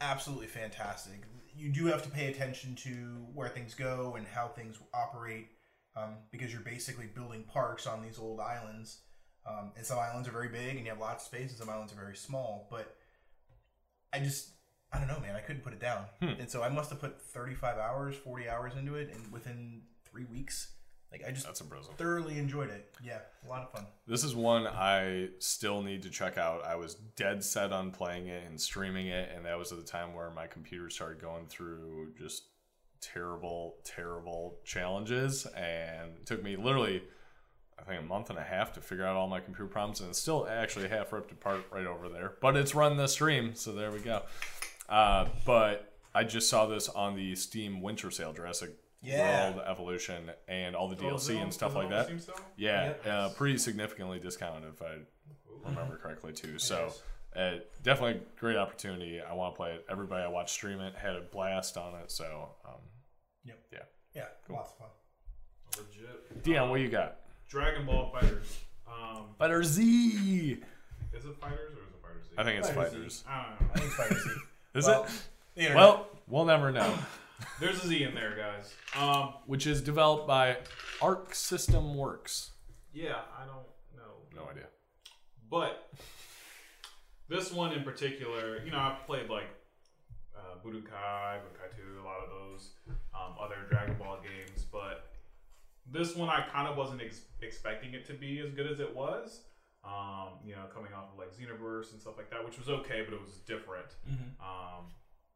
absolutely fantastic. You do have to pay attention to where things go and how things operate um, because you're basically building parks on these old islands. Um, and some islands are very big and you have lots of space, and some islands are very small. But I just, I don't know, man. I couldn't put it down. Hmm. And so I must have put 35 hours, 40 hours into it, and within three weeks, like I just That's impressive. thoroughly enjoyed it. Yeah, a lot of fun. This is one I still need to check out. I was dead set on playing it and streaming it, and that was at the time where my computer started going through just terrible, terrible challenges, and it took me literally, I think, a month and a half to figure out all my computer problems, and it's still actually half ripped apart right over there. But it's run the stream, so there we go. Uh, but I just saw this on the Steam Winter Sale, Jurassic Yeah. World Evolution, and all the Oh, DLC and stuff like that. Steam? Yeah, Yep. uh, pretty significantly discounted if I remember correctly too. So uh, definitely a great opportunity. I want to play it. Everybody I watched stream it had a blast on it. So um, Yep. yeah, Yeah, lots of fun. Legit. Dion, what you got? Dragon Ball Fighters. Um, Fighter Z. is it Fighters or is it Fighters Z? I think it's Fighter Fighters. I don't know. I think Fighter Z. <laughs> Is Well, it? Well, we'll never know. <coughs> There's a Z in there, guys. Um, Which is developed by Arc System Works. yeah, I don't know. No idea. But this one in particular, you know, I've played like uh, Budokai, Budokai 2, a lot of those um, other Dragon Ball games, but this one I kind of wasn't ex- expecting it to be as good as it was. Um, you know, coming off of like Xenoverse and stuff like that, which was okay, but it was different. Um,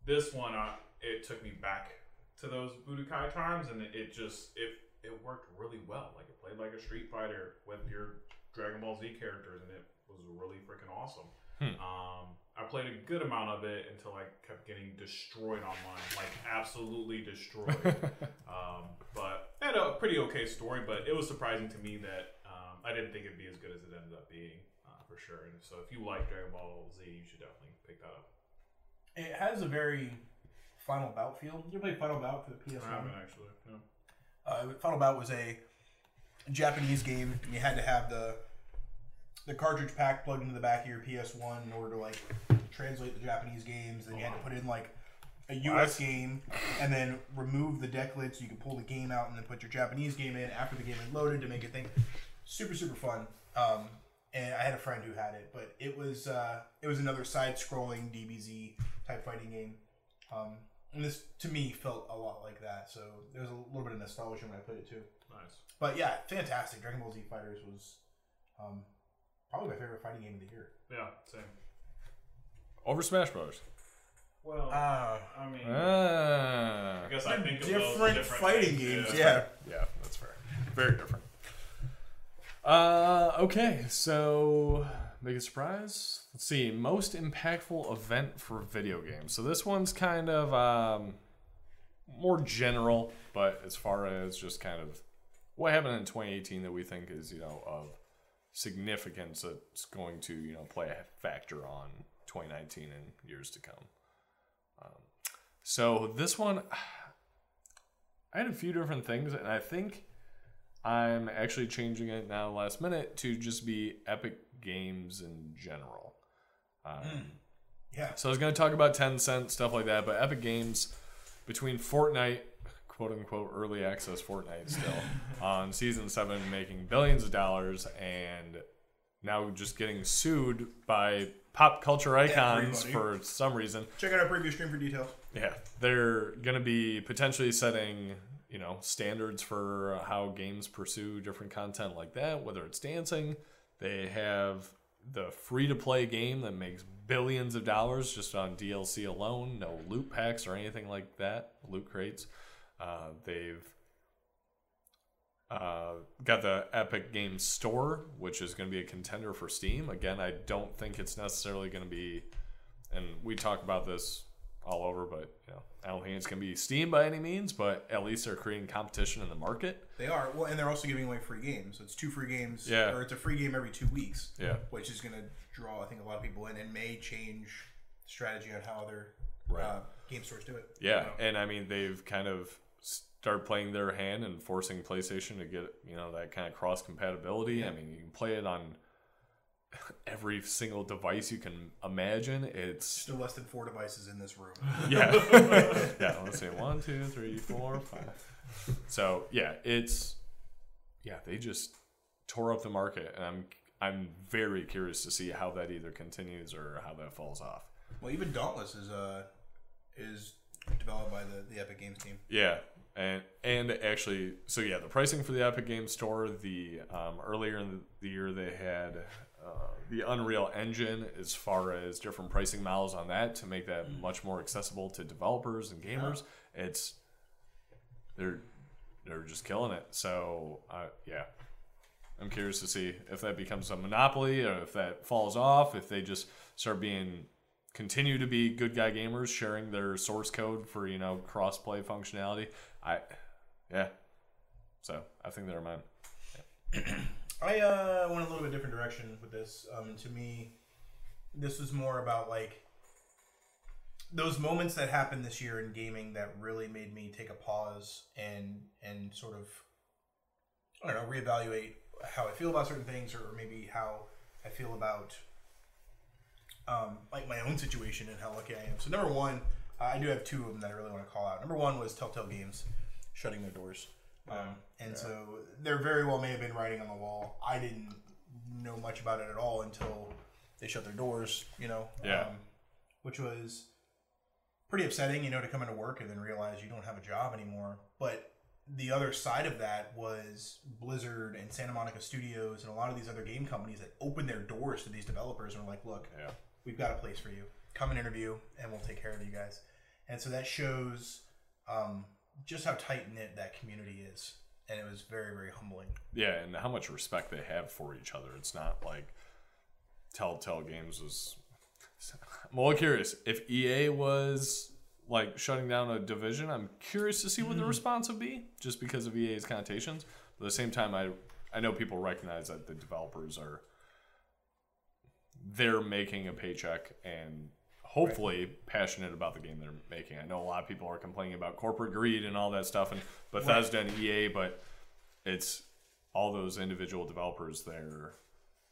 this one, uh, it took me back to those Budokai times, and it, it just it it worked really well. Like it played like a Street Fighter with your Dragon Ball Z characters, and it was really freaking awesome. Um, I played a good amount of it until I kept getting destroyed online, like absolutely destroyed. <laughs> um, but it had a pretty okay story, but it was surprising to me that I didn't think it'd be as good as it ended up being, uh, for sure. And so, if you like Dragon Ball Z, you should definitely pick that up. It has a very Final Bout feel. You play Final Bout for the PS1? I haven't actually. No. Uh, Final Bout was a Japanese game, and you had to have the the cartridge pack plugged into the back of your PS1 in order to like translate the Japanese games. Then you had to put in like a US game, and then remove the deck lid so you could pull the game out, and then put your Japanese game in after the game is loaded to make it think. Super super fun. Um, and I had a friend who had it, but it was uh, it was another side-scrolling DBZ type fighting game. Um, and this to me felt a lot like that, so there's a little bit of nostalgia when I played it too. Nice. But yeah, fantastic. Dragon Ball Z Fighters was um, probably my favorite fighting game of the year. Yeah, same. Over Smash Brothers. Well, Uh, I mean, Ah. I guess I think of those different, different fighting things, games. yeah. Yeah. Yeah, that's fair. Very different. Uh, okay, so biggest surprise. Let's see, most impactful event for video games. So this one's kind of um, more general, but as far as just kind of what happened in 2018 that we think is you know of significance that's going to you know play a factor on 2019 and years to come. Um, so this one, <sighs> I had a few different things, and I think I'm actually changing it now last minute to just be Epic Games in general. Um, Yeah. So I was going to talk about Tencent stuff like that, but Epic Games between Fortnite, quote unquote, early access Fortnite still <laughs> on season seven, making billions of dollars, and now just getting sued by pop culture icons Everybody. for some reason. Check out our previous stream for details. Yeah, they're going to be potentially setting, you know, standards for how games pursue different content like that, whether it's dancing. They have the free to play game that makes billions of dollars just on DLC alone, no loot packs or anything like that, loot crates. Uh, they've uh, got the Epic Games Store, which is going to be a contender for Steam. Again, I don't think it's necessarily going to be, and we talk about this all over, but you know, I don't think it's going to be Steam by any means. But at least they're creating competition in the market. They are well, and they're also giving away free games. So it's two free games, Yeah. or it's a free game every two weeks. Yeah. which is going to draw, I think, a lot of people in, and may change strategy on how other Right. uh, game stores do it. Yeah, and I mean they've kind of start playing their hand and forcing PlayStation to get you know that kind of cross compatibility. I mean you can play it on every single device you can imagine. It's Still less than four devices in this room. <laughs> yeah, <laughs> yeah. Let's say one, two, three, four, five. So yeah, it's yeah. They just tore up the market, and I'm I'm very curious to see how that either continues or how that falls off. well, even Dauntless is uh is developed by the, the Epic Games team. Yeah, and and actually, so yeah, the pricing for the Epic Games Store, the um, earlier in the year they had uh, the Unreal Engine as far as different pricing models on that to make that much more accessible to developers and gamers. It's they're they're just killing it. So uh, yeah, I'm curious to see if that becomes a monopoly or if that falls off. If they just start being continue to be good guy gamers sharing their source code for you know cross play functionality. I yeah. So I think they're mine. <clears throat> I uh, went a little bit different direction with this. Um, to me, this was more about like those moments that happened this year in gaming that really made me take a pause and and sort of I don't know reevaluate how I feel about certain things or maybe how I feel about um, like my own situation and how lucky I am. So number one, I do have two of them that I really want to call out. Number one was Telltale Games shutting their doors. Um, and so there very well may have been writing on the wall. I didn't know much about it at all until they shut their doors, you know, Yeah. um, which was pretty upsetting, you know, to come into work and then realize you don't have a job anymore. But the other side of that was Blizzard and Santa Monica Studios and a lot of these other game companies that opened their doors to these developers and were like, look, Yeah. we've got a place for you. Come and interview, and we'll take care of you guys. And so that shows um, just how tight knit that community is, and it was very, very humbling. Yeah, and how much respect they have for each other. It's not like Telltale Games was. <laughs> I'm a little curious if EA was like shutting down a division. I'm curious to see what the mm-hmm. response would be, just because of EA's connotations. But at the same time, I I know people recognize that the developers are they're making a paycheck and hopefully passionate about the game they're making. I know a lot of people are complaining about corporate greed and all that stuff and Bethesda and EA, but it's all those individual developers they're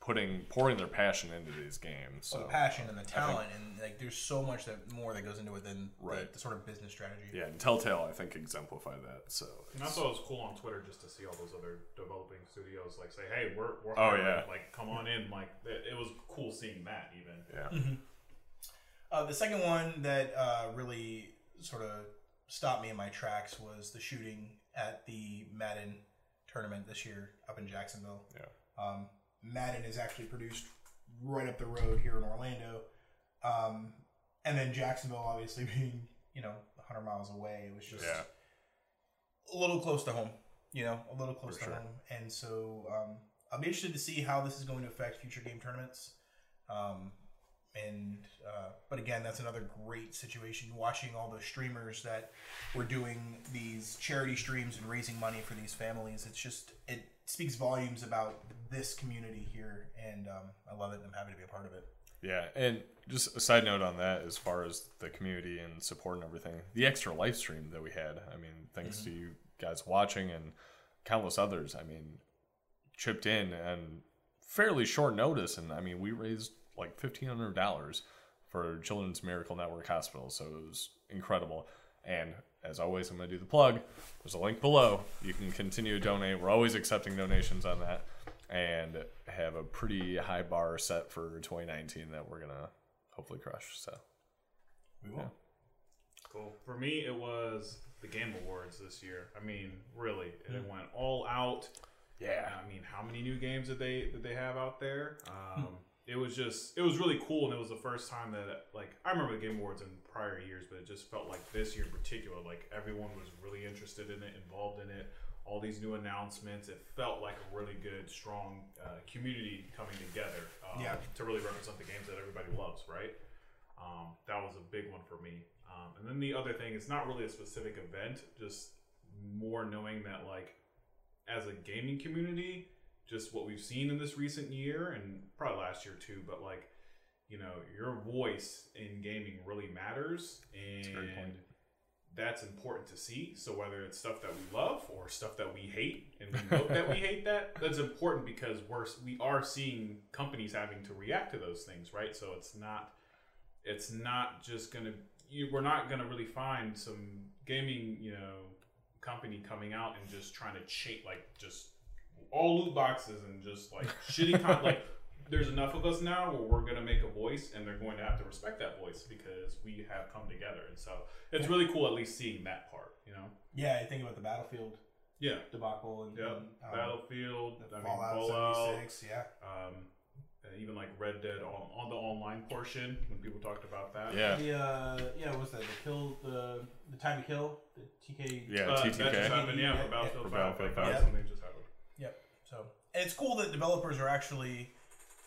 putting pouring their passion into these games. So the passion and the talent, and like there's so much that more that goes into it than the- Right. the, sort of business strategy. yeah, and Telltale I think exemplify that. So And I thought it was cool on Twitter just to see all those other developing studios like say, "Hey, we're we're Oh, hiring. yeah. like come on in." Like it, it was cool seeing that even. yeah. Mm-hmm. Uh, the second one that uh, really sort of stopped me in my tracks was the shooting at the Madden tournament this year up in Jacksonville. Yeah. Um, Madden is actually produced right up the road here in Orlando. Um, and then Jacksonville, obviously <laughs> being, you know, 100 miles away, it was just Yeah. a little close to home, you know, a little close For to sure. home. And so um, I'll be interested to see how this is going to affect future game tournaments. Um, and uh, but again, that's another great situation. Watching all the streamers that were doing these charity streams and raising money for these families, it's just it speaks volumes about this community here, and um, I love it. and I'm happy to be a part of it. Yeah, and just a side note on that, as far as the community and support and everything, the extra live stream that we had. I mean, thanks to you guys watching and countless others. I mean, chipped in and fairly short notice, and I mean, we raised like fifteen hundred dollars for Children's Miracle Network Hospital, so it was incredible. And as always, I'm going to do the plug. There's a link below. You can continue to donate. We're always accepting donations on that, and have a pretty high bar set for 2019 that we're gonna hopefully crush. So We will. Cool. For me, it was the Game Awards this year. I mean, really, it went all out. yeah, I mean, how many new games did they did they have out there? Um, it was just it was really cool, and it was the first time that like I remember the Game Awards in prior years, but it just felt like this year in particular, like everyone was really interested in it, involved in it. All these new announcements, it felt like a really good, strong uh, community coming together um, Yeah. to really represent the games that everybody loves, right? Um, that was a big one for me. Um, and then the other thing, it's not really a specific event, just more knowing that like as a gaming community, just what we've seen in this recent year and probably last year too, but like, you know, your voice in gaming really matters a great point. and that's important to see. So whether it's stuff that we love or stuff that we hate and we know that we <laughs> hate that, that's important because we're we are seeing companies having to react to those things, right? So it's not it's not just gonna you, we're not gonna really find some gaming you know company coming out and just trying to cheat like just all loot boxes and just like shitty con- <laughs> like there's enough of us now where we're gonna make a voice and they're going to have to respect that voice because we have come together. And so it's really cool at least seeing that part you know? Yeah, I think about the Battlefield. Yeah. Debacle and, yeah and, um, battlefield the I mean, Fallout, Fallout 76. Yeah, um, and even like Red Dead on, on the online portion when people talked about that. Yeah, the uh, yeah, what was that the kill the the time to kill? The TK yeah. Uh, That just TTK. happened, yeah, Yeah, for Battlefield for 5. Battlefield Yep. So and it's cool that developers are actually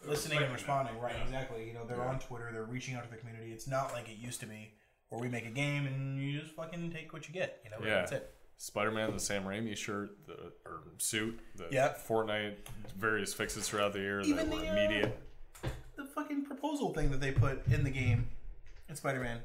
listening and responding. Right. yeah. Exactly. You know, they're Yeah. on Twitter. They're reaching out to the community. It's not like it used to be, where we make a game and you just fucking take what you get. You know. Yeah. That's it. Spider-Man, the Sam Raimi shirt, the or suit, the Yeah. Fortnite, various fixes throughout the year Even that were the, uh, immediate. The fucking proposal thing that they put in the game in Spider-Man,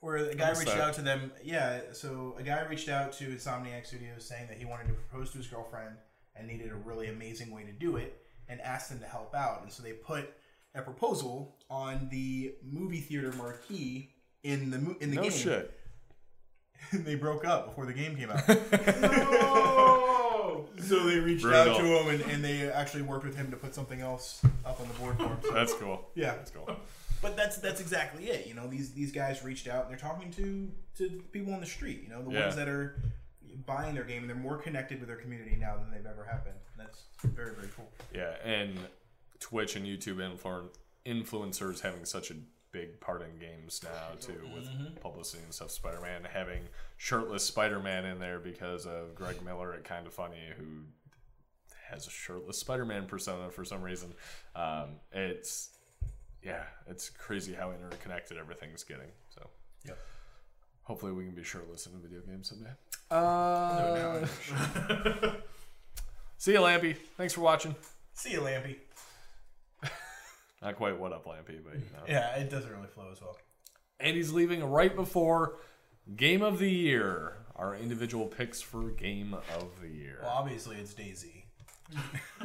where a guy reached that. out to them. Yeah. So a guy reached out to Insomniac Studios saying that he wanted to propose to his girlfriend and needed a really amazing way to do it, and asked them to help out. And so they put a proposal on the movie theater marquee in the in the no game. shit. <laughs> they broke up before the game came out. No! <laughs> so they reached Brutal. out to him and, and they actually worked with him to put something else up on the board for him. So, <laughs> That's cool. yeah, That's cool. but that's that's exactly it. You know, these these guys reached out and they're talking to to people on the street. You know, the Yeah. ones that are buying their game and they're more connected with their community now than they've ever have been. That's very very cool. Yeah, and Twitch and YouTube influ- influencers having such a big part in games now too, with publicity and stuff. Spider-Man having shirtless Spider-Man in there because of Greg <laughs> Miller at Kind of Funny, who has a shirtless Spider-Man persona for some reason. Um, it's yeah, it's crazy how interconnected everything's getting. So Yep. Hopefully we can be shirtless in a video game someday. Do it Uh, now. <laughs> <laughs> see you, Lampy. Thanks for watching. See you, Lampy. <laughs> Not quite what up, Lampy, but you know. Yeah, it doesn't really flow as well. And he's leaving right before Game of the Year. Our individual picks for Game of the Year. Well, obviously it's Daisy.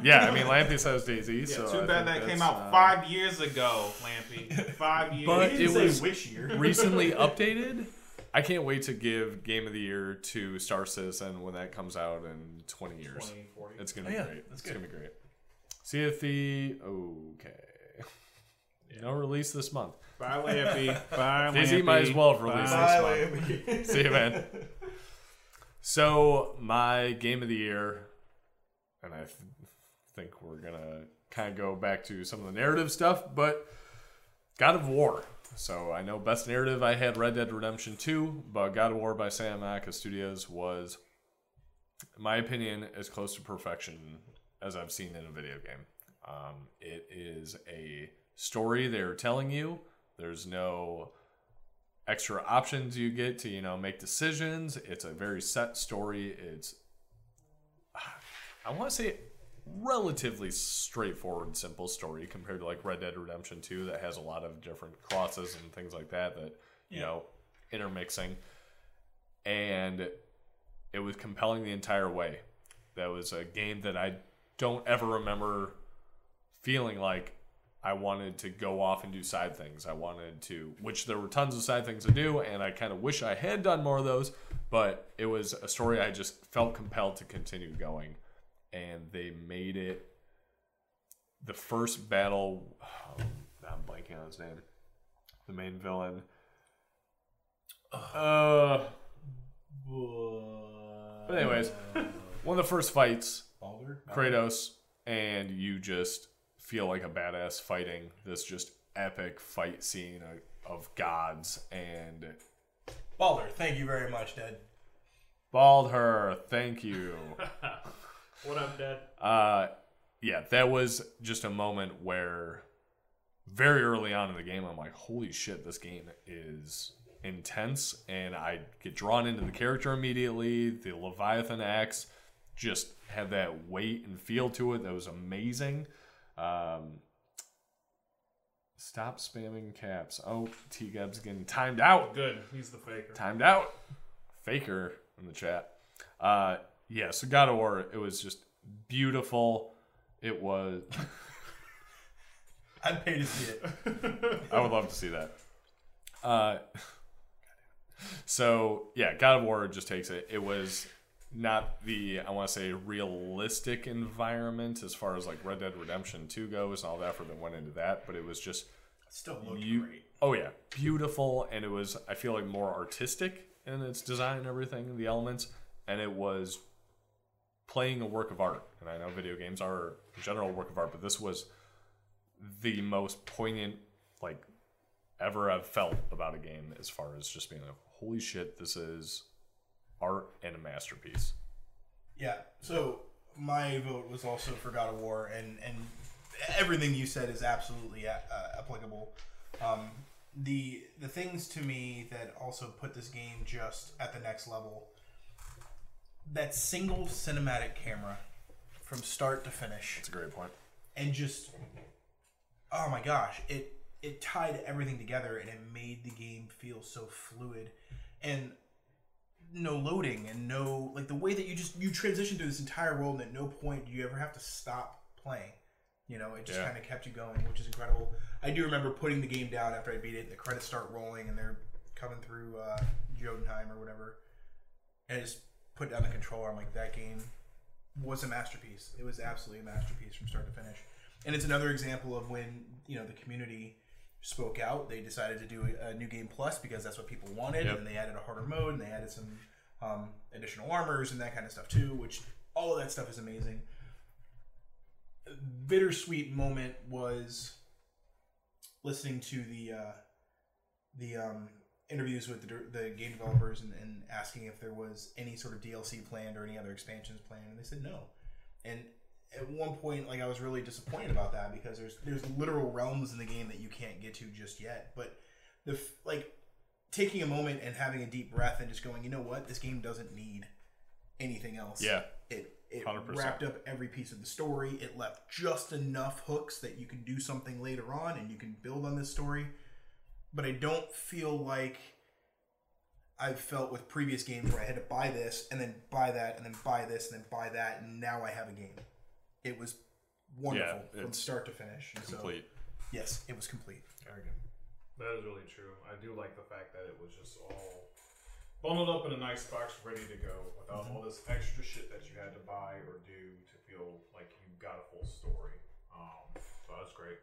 Yeah, I mean, Lampy says Daisy. Yeah, so too I bad think that came that's, out uh, five years ago, Lampy. Five years. But it was which year. recently updated. I can't wait to give Game of the Year to Star Citizen when that comes out in 20 years. 20, It's gonna oh, be Oh, yeah, great. that's it's gonna be great. See if the okay. <laughs> No release this month. Bye, Lampy. <laughs> Bye, Daisy Lampy. might as well have released Bye. this month. See you, man. So my game of the year, and I th- think we're gonna kind of go back to some of the narrative stuff, but God of War. So I know best narrative I had Red Dead Redemption 2, but God of War by Santa Monica Studios was, in my opinion, as close to perfection as I've seen in a video game. Um, it is a story they're telling you. There's no extra options you get to you know make decisions it's a very set story it's <sighs> i want to say relatively straightforward simple story compared to like red dead redemption 2 that has a lot of different crosses and things like that that you know intermixing and it was compelling the entire way. That was a game that I don't ever remember feeling like I wanted to go off and do side things. I wanted to, which there were tons of side things to do, and I kind of wish I had done more of those. But it was a story I just felt compelled to continue going, and they made it the first battle. Oh, I'm blanking on his name. The main villain. Uh. But anyways, <laughs> one of the first fights, Baldur? Kratos, and you just feel like a badass fighting this just epic fight scene of, gods and Baldur, thank you very much, Dad. Baldur. Thank you. <laughs> What up, Dad? Uh, yeah, that was just a moment where very early on in the game, I'm like, holy shit, this game is intense. And I get drawn into the character immediately. The Leviathan axe just had that weight and feel to it that was amazing. Um, stop spamming caps. Oh, T Gab's getting timed out Good. He's the faker. timed out. Faker in the chat. Uh, yeah, so God of War, it was just beautiful. It was. <laughs> I'd pay to see it. <laughs> I would love to see that. Uh, so yeah, God of War just takes it. It was not the I want to say realistic environment as far as like Red Dead Redemption Two goes and all the effort that went into that, but it was just Still looked you. great. Oh yeah, beautiful, and it was I feel like more artistic in its design and everything, the elements, and it was playing a work of art. And I know video games are a general work of art, but this was the most poignant like ever I've felt about a game as far as just being like, holy shit, this is art and a masterpiece. Yeah. So my vote was also for God of War, and and everything you said is absolutely uh, applicable. Um, the the things to me that also put this game just at the next level. That single cinematic camera from start to finish It's a great point. and just oh my gosh it it tied everything together and it made the game feel so fluid and no loading and no like the way that you just you transition through this entire world and at no point do you ever have to stop playing you know it just Yeah. kind of kept you going which is incredible i do remember putting the game down after i beat it and the credits start rolling and they're coming through uh jotunheim or whatever and i just put down the controller i'm like that game was a masterpiece. It was absolutely a masterpiece from start to finish. And it's another example of when you know the community spoke out. They decided to do a, a new game plus because that's what people wanted, Yep. and they added a harder mode and they added some um, additional armors and that kind of stuff too. Which all of that stuff is amazing. Bittersweet moment was listening to the uh, the um, interviews with the, the game developers and, and asking if there was any sort of DLC planned or any other expansions planned, and they said no. And at one point, like I was really disappointed about that because there's there's literal realms in the game that you can't get to just yet. But the like taking a moment and having a deep breath and just going, you know what, this game doesn't need anything else. Yeah. It it 100%. wrapped up every piece of the story. It left just enough hooks that you can do something later on and you can build on this story. But I don't feel like I've felt with previous games where I had to buy this and then buy that and then buy this and then buy that and now I have a game. It was wonderful Yeah, from start to finish. And so, Complete. yes, it was complete. Very good. That is really true. I do like the fact that it was just all bundled up in a nice box, ready to go, without all this extra shit that you had to buy or do to feel like you got a full story. Um, so that's great.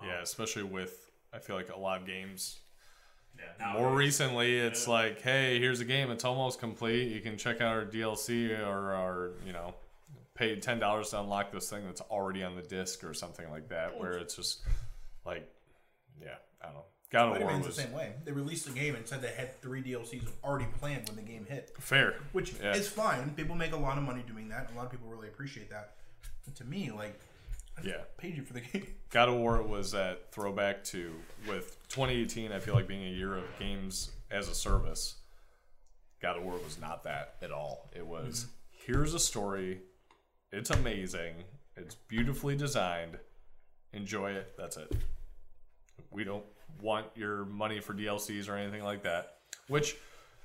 Um, Yeah, especially with I feel like a lot of games yeah. More recently, it's Yeah. like, hey, here's a game. It's almost complete. You can check out our DLC or our, you know, pay ten dollars to unlock this thing that's already on the disc or something like that. Where it's just like, yeah, I don't know. God of War was the same way. They released the game and said they had three DLCs already planned when the game hit. fair. which Yeah. is fine. People make a lot of money doing that. A lot of people really appreciate that. But to me, like, I Yeah. paid you for the game. <laughs> God of War was that throwback to with 2018. I feel like being a year of games as a service. God of War was not that at all. It was mm-hmm. here's a story. It's amazing. It's beautifully designed. Enjoy it. That's it. We don't want your money for DLCs or anything like that. Which,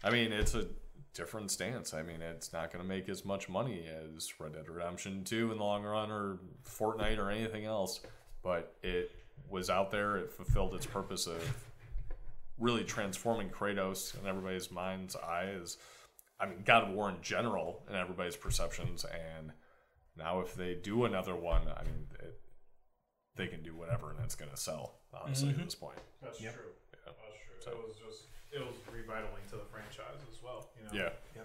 I mean, it's a different stance. I mean, it's not going to make as much money as Red Dead Redemption 2 in the long run or Fortnite or anything else, but it was out there. It fulfilled its purpose of really transforming Kratos in everybody's mind's eyes. I mean, God of War in general in everybody's perceptions. And now, if they do another one, I mean, it, they can do whatever and it's going to sell, honestly, at mm-hmm. this point. That's Yep. true. Yeah. That's true. So. It was just it was revitalizing to the franchise as well. You know. Yeah.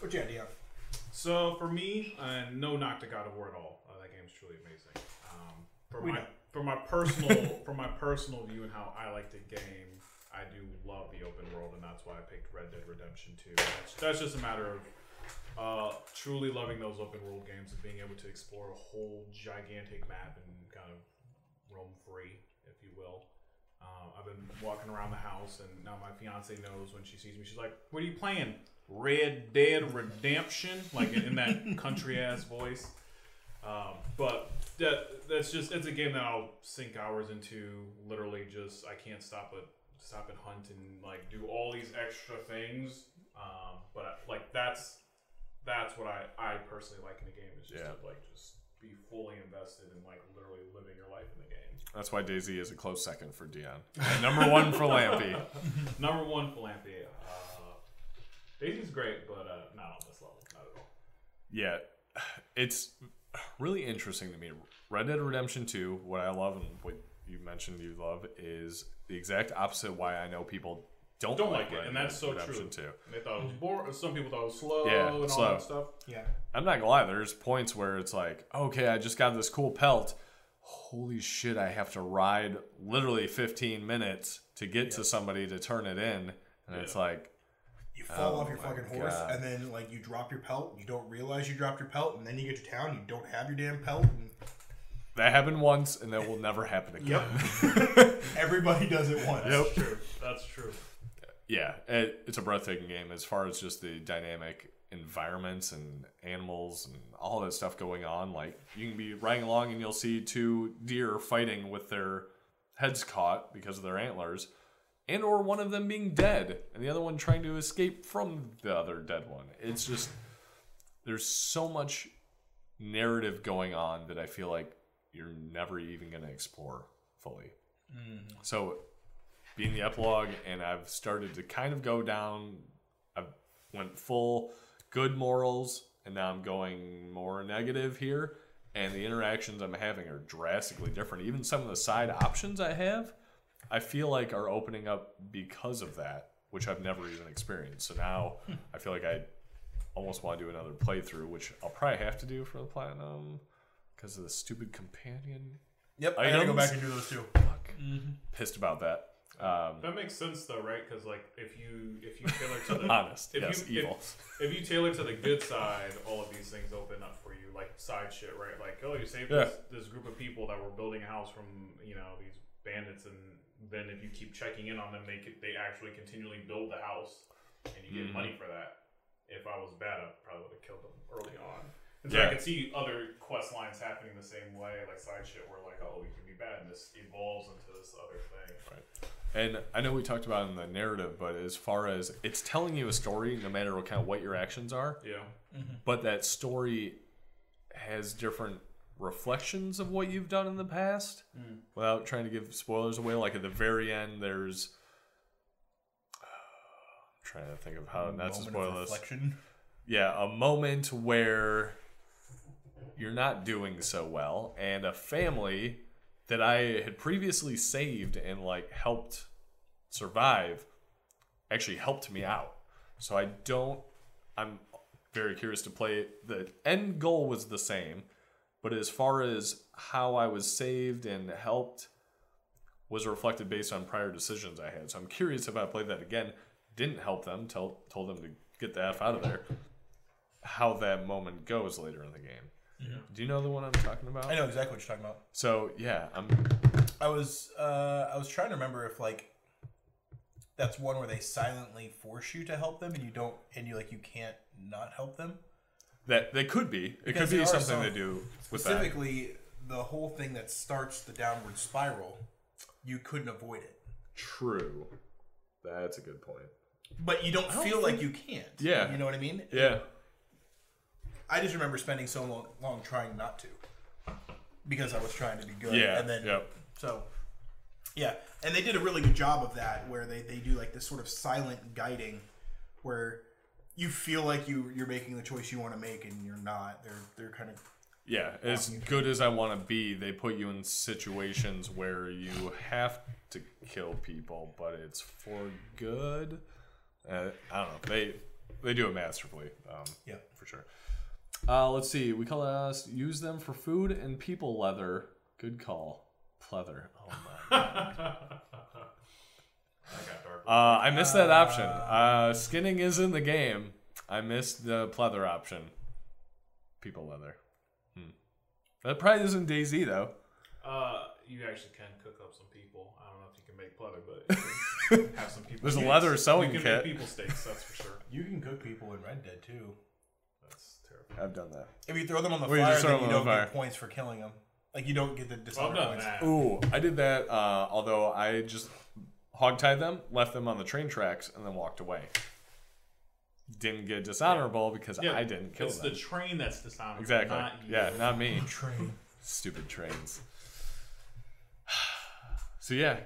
What's your idea? So for me, uh, no knock to God of War at all. Uh, that game's truly amazing. Um, for We my know. for my personal <laughs> for my personal view and how I like the game, I do love the open world, and that's why I picked Red Dead Redemption 2. That's, that's just a matter of uh, truly loving those open world games and being able to explore a whole gigantic map and kind of roam free, if you will. Uh, I've been walking around the house, and now my fiance knows when she sees me. She's like, "What are you playing? Red Dead Redemption?" Like in that <laughs> country ass voice. Um, but that that's just it's a game that I'll sink hours into. Literally, just I can't stop but stop and hunt and like do all these extra things. Um, but like that's that's what I I personally like in a game is just Yeah. to like just be fully invested and like literally living your life in the game. That's why DayZ is a close second for Dion. And number one for Lampy. <laughs> Number one, Philampy. Uh, DayZ's great, but uh, not on this level, not at all. Yeah, it's really interesting to me. Red Dead Redemption 2, what I love and what you mentioned you love is the exact opposite why I know people don't, Don't like it, Red and that's so Redemption true. 2. They thought it was boring. Some people thought it was slow Yeah, and all slow. that stuff. Yeah. I'm not gonna lie, there's points where it's like, okay, I just got this cool pelt. Holy shit, I have to ride literally 15 minutes to get to somebody to turn it in. And it's like, You fall Oh off your fucking horse, God. and then like you drop your pelt. You don't realize you dropped your pelt, and then you get to town. You don't have your damn pelt. And that happened once and that will never happen again. yep, <laughs> everybody does it once. That's true. That's true. Yeah, it, it's a breathtaking game as far as just the dynamic environments and animals and all that stuff going on. Like you can be riding along and you'll see two deer fighting with their heads caught because of their antlers, and or one of them being dead and the other one trying to escape from the other dead one. It's just there's so much narrative going on that I feel like you're never even going to explore fully. Mm. So being the epilogue and I've started to kind of go down I went full good morals and now I'm going more negative here and the interactions I'm having are drastically different. Even some of the side options I have I feel like are opening up because of that which I've never even experienced. So now hmm. I feel like I almost want to do another playthrough which I'll probably have to do for the platinum because of the stupid companion Yep, I gotta go back and do those too. fuck. Mm-hmm. Pissed about that um, That makes sense though, right? Because like if you if you tailor to <laughs> the honest if yes you, evil If, if you tailor to the good side, all of these things open up for you, like side shit, right? Like, oh, you saved Yeah. this, this group of people that were building a house from you know these bandits, and then if you keep checking in on them, they they actually continually build the house, and you get Mhm. money for that. If I was bad, I probably would have killed them early on. And so I Yeah. could see other quest lines happening the same way, like side shit, where like, oh, we can be bad, and this evolves into this other thing. And I know we talked about it in the narrative, but as far as it's telling you a story, no matter what kind of what your actions are, Yeah. Mm-hmm. but that story has different reflections of what you've done in the past. Mm. Without trying to give spoilers away, like at the very end, there's. Uh, I'm trying to think of how not to Moment of spoil this. Yeah, a moment where you're not doing so well, and a family that I had previously saved and like helped survive actually helped me out. So I don't. I'm very curious to play it. The end goal was the same, but as far as how I was saved and helped was reflected based on prior decisions I had. So I'm curious if I played that again, didn't help them, tell, told them to get the F out of there, how that moment goes later in the game. Do you know the one I'm talking about? I know exactly what you're talking about. So yeah, I'm I was uh, I was trying to remember if like that's one where they silently force you to help them and you don't and you like you can't not help them. that they could be. It Because could be are something some- they do with that. Specifically, the whole thing that starts the downward spiral, you couldn't avoid it. True. That's a good point. but you don't, feel like you can't. Yeah. you know what I mean. Yeah. I just remember spending so long, long trying not to, because I was trying to be good. Yeah. and then yep. so yeah, and they did a really good job of that, where they, they do like this sort of silent guiding, where you feel like you you're making the choice you want to make, and you're not. They're they're kind of Yeah, as good as I want to be, they put you in situations where you have to kill people, but it's for good. Uh, I don't know. They they do it masterfully. Um, Yeah. for sure. Uh, let's see. We call us use them for food and people leather. Good call, pleather. Oh my. <laughs> I. Uh, I missed that option. Uh, skinning is in the game. I missed the pleather option. People leather. Hmm. That probably isn't DayZ though. Uh, you actually can cook up some people. I don't know if you can make pleather, but you can <laughs> have some people. There's a leather sewing you can kit. Make people steaks, that's for sure. you can cook people in Red Dead too. That's terrible. I've done that. If you throw them on the Well, you fire, just throw then them you on don't the get points for killing them. Like you don't get the dishonor I've done points. that. Ooh, I did that. Uh, although I just hogtied them, left them on the train tracks, and then walked away. Didn't get dishonorable because Yeah, I didn't kill them. it's them. the train that's dishonorable. exactly. Not you. Yeah, not me. Train. Stupid trains. <sighs> So yeah,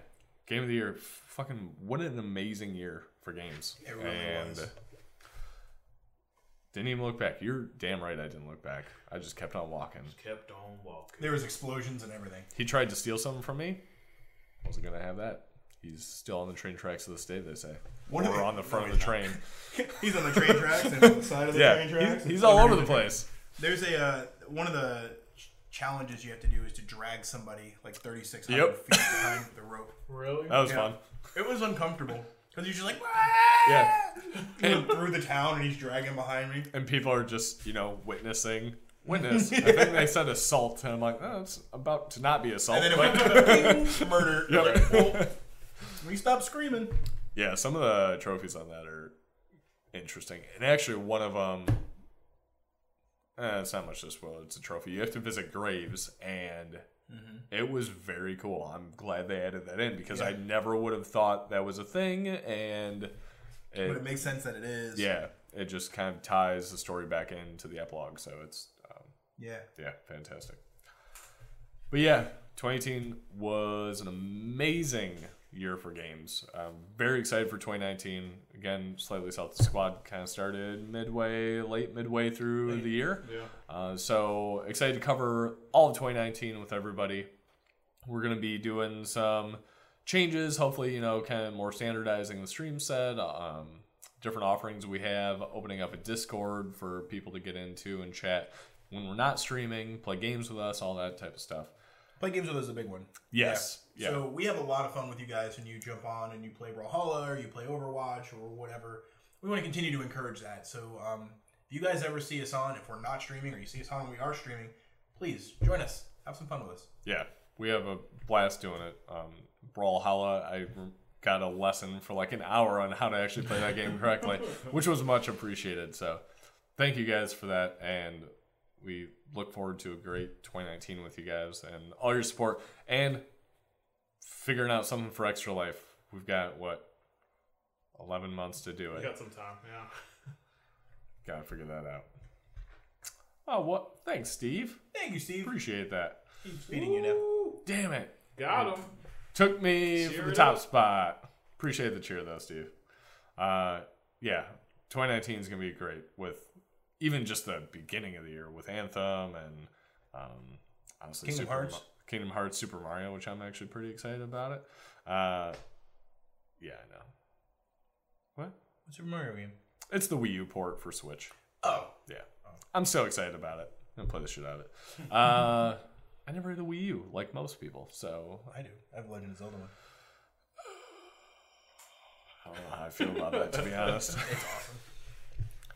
game of the year. Fucking what an amazing year for games. It really and was. Didn't even look back. You're damn right I didn't look back. I just kept on walking. Kept on walking. There was explosions and everything. He tried to steal something from me. Wasn't gonna have that. He's still on the train tracks to this day. They say. One of or the- on the front no, of the train. <laughs> He's on the train tracks and on the side of the <laughs> yeah, train tracks. he- he's all over Underneath the train. place. There's a uh, one of the challenges you have to do is to drag somebody like 3,600 Yep. feet behind the rope. Really? That was Yeah. fun. It was uncomfortable because you're just like, Yeah. <laughs> Went through the town and he's dragging behind me. And people are just, you know, witnessing. <laughs> Witness. I think they said assault, and I'm like, oh, it's about to not be assault. And then it went <laughs> murder. Yep. Like, well, we stopped screaming. yeah, some of the trophies on that are interesting. And actually, one of them, eh, it's not much to spoil. It's a trophy. You have to visit graves, and it was very cool. I'm glad they added that in because I never would have thought that was a thing, and But it, it makes sense that it is. yeah, it just kind of ties the story back into the epilogue. So it's um, Yeah. yeah, fantastic. But yeah, 2018 was an amazing year for games. I'm very excited for 2019. Again, slightly south the squad kind of started midway, late midway through the year. Yeah. Uh, so excited to cover all of 2019 with everybody. We're going to be doing some changes, hopefully, you know, kind of more standardizing the stream set, um, different offerings we have, opening up a Discord for people to get into and chat when we're not streaming, play games with us, all that type of stuff. Play games with us is a big one. Yes. Yeah. So we have a lot of fun with you guys when you jump on and you play Brawlhalla or you play Overwatch or whatever. We want to continue to encourage that. So um, if you guys ever see us on, if we're not streaming or you see us on when we are streaming, please join us. Have some fun with us. Yeah, we have a blast doing it. Um, Brawlhalla, I got a lesson for like an hour on how to actually play that game correctly, <laughs> which was much appreciated. So, thank you guys for that, and we look forward to a great 2019 with you guys and all your support and figuring out something for Extra Life. We've got what 11 months to do We it. got some time. Yeah. <laughs> Gotta figure that out. Oh, what? Thanks, Steve. Thank you, Steve. Appreciate that. Keeps feeding you now. Damn it. Got him. Took me Cheer for the top up. spot. Appreciate the cheer though, Steve. Uh, yeah, 2019 is gonna be great with even just the beginning of the year with Anthem and um, honestly Kingdom Super Hearts. Ma- Kingdom Hearts, Super Mario, which I'm actually pretty excited about it. Uh, yeah, I know. What? What's Super Mario game? It's the Wii U port for Switch. Oh, Yeah, I'm so excited about it. I'm gonna play the shit out of it. Uh, I never had a Wii U like most people, so I do. I have a Legend of Zelda one. I don't know how I feel about that, to be honest. <laughs> It's awesome.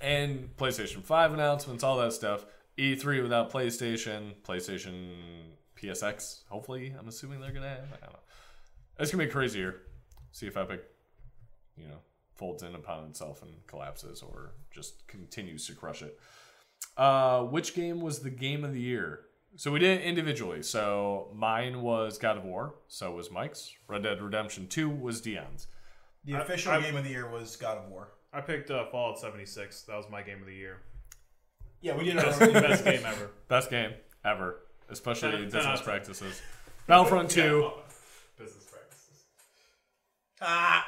And PlayStation 5 announcements, all that stuff. E3 without PlayStation, PlayStation PSX, hopefully, I'm assuming they're going to have. I don't know. It's going to be crazier. See if Epic, you know, folds in upon itself and collapses or just continues to crush it. Uh, which game was the game of the year? So we did it individually. So mine was God of War. So was Mike's. Red Dead Redemption 2 was Dion's. The I- official I- game of the year was God of War. I picked uh, Fallout 76. That was my game of the year. Yeah, we did Best, our best game ever. Best game ever, especially Ten- ten business out of ten. practices. Battlefront 2. Yeah, business practices. Ah.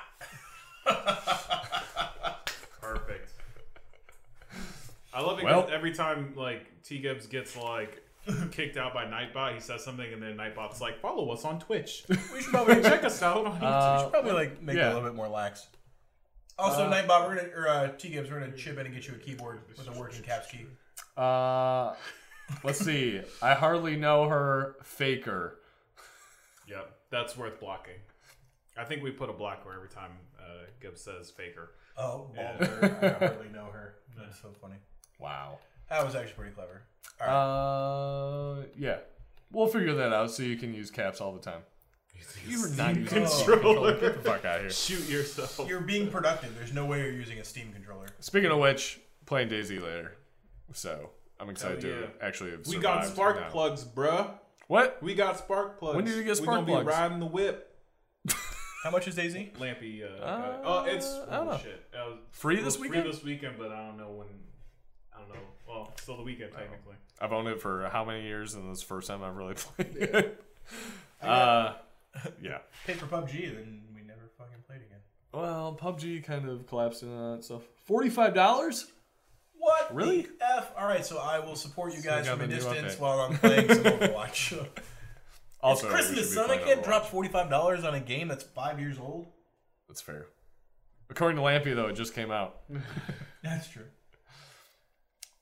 <laughs> Perfect. I love it 'cause Well- every time like T Gibbs gets like <laughs> kicked out by Nightbot, he says something and then Nightbot's like, "Follow us on Twitch. <laughs> We should probably Check us out on we Uh, should probably like make it a little bit more lax. Also, Uh, Nightbot, we're gonna or uh, T Gibbs, we're gonna chip in and get you a keyboard with a working caps key. Uh, let's see. I hardly know her. Faker. Yep, that's worth blocking. I think we put a blocker every time uh, Gibbs says faker. Oh, Yeah. Balder, I hardly know her. That's so funny. Wow. That was actually pretty clever. All right. Uh, yeah. We'll figure that out so you can use caps all the time. <laughs> You were not using controller. controller. Get the fuck out of here. Shoot yourself. You're being productive. There's no way you're using a Steam controller. Speaking of which, playing DayZ later. So I'm excited Hell yeah. to actually. Have we got survived spark now. plugs, bruh. What? We got spark plugs. When did you get spark we spark gonna plugs? be riding the whip. <laughs> How much is DayZ? Lampy. Uh, Uh, got it. oh, it's I don't oh, know. shit. Uh, Free it this weekend? Free this weekend, but I don't know when. I don't know. Well, still the weekend technically. I've owned it for how many years, and this is the first time I've really <laughs> played it. uh, <laughs> yeah. Paid for PUBG, then we never fucking played again. Well, PUBG kind of collapsed into that stuff. Forty-five dollars? What? Really? the F. All right, so I will support you So you guys got from a the new distance update. while I'm playing some Overwatch. <laughs> Also, it's we Christmas, should be son. I playing can't Overwatch. drop forty five dollars on a game that's five years old. That's fair. According to Lampy, though, it just came out. That's true.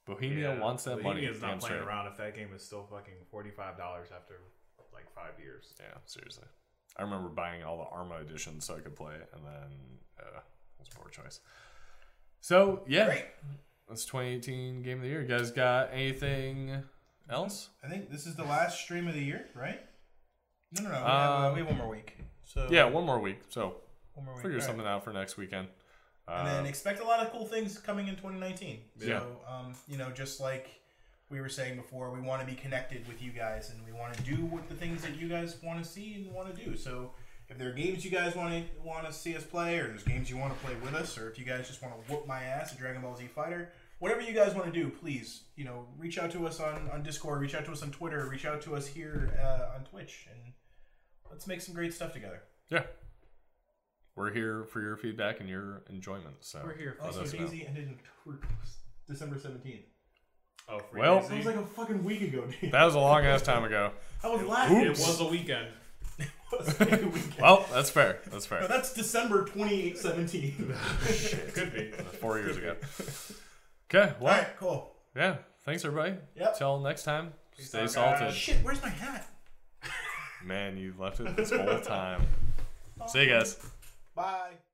Bohemia wants that money. Bohemia's not playing straight. around if that game is still fucking forty five dollars after like five years. Yeah, seriously. I remember buying all the Arma editions so I could play it, and then uh, it was a poor choice. So yeah, Great. that's 2018 Game of the Year. You guys got anything else? I think this is the last stream of the year, right? No, no, no. We, have, uh, Um, we have one more week. So Yeah, one more week. So one more week. figure All right. something out for next weekend. And then expect a lot of cool things coming in 2019. Yeah. So, um, you know, just like we were saying before, we want to be connected with you guys, and we want to do what the things that you guys want to see and want to do. So, if there are games you guys want to want to see us play, or there's games you want to play with us, or if you guys just want to whoop my ass at Dragon Ball Z Fighter, whatever you guys want to do, please, you know, reach out to us on on Discord, reach out to us on Twitter, reach out to us here uh, on Twitch, and let's make some great stuff together. yeah, we're here for your feedback and your enjoyment. So We're here for let Also, us know. DayZ ended in December 17th. Oh, free Well- DayZ? That was like a fucking week ago, dude. That was a long ass time ago. <laughs> I was laughing. it was a weekend. <laughs> It was a weekend. Well, that's fair. That's No, fair. that's December 2017. <laughs> Could be. Four years ago. Okay. Well, right, cool. yeah. Thanks everybody. Yep. Till next time. Peace Stay out, salted. guys. Shit, where's my hat? Man, you left it this whole time. See you guys. Bye.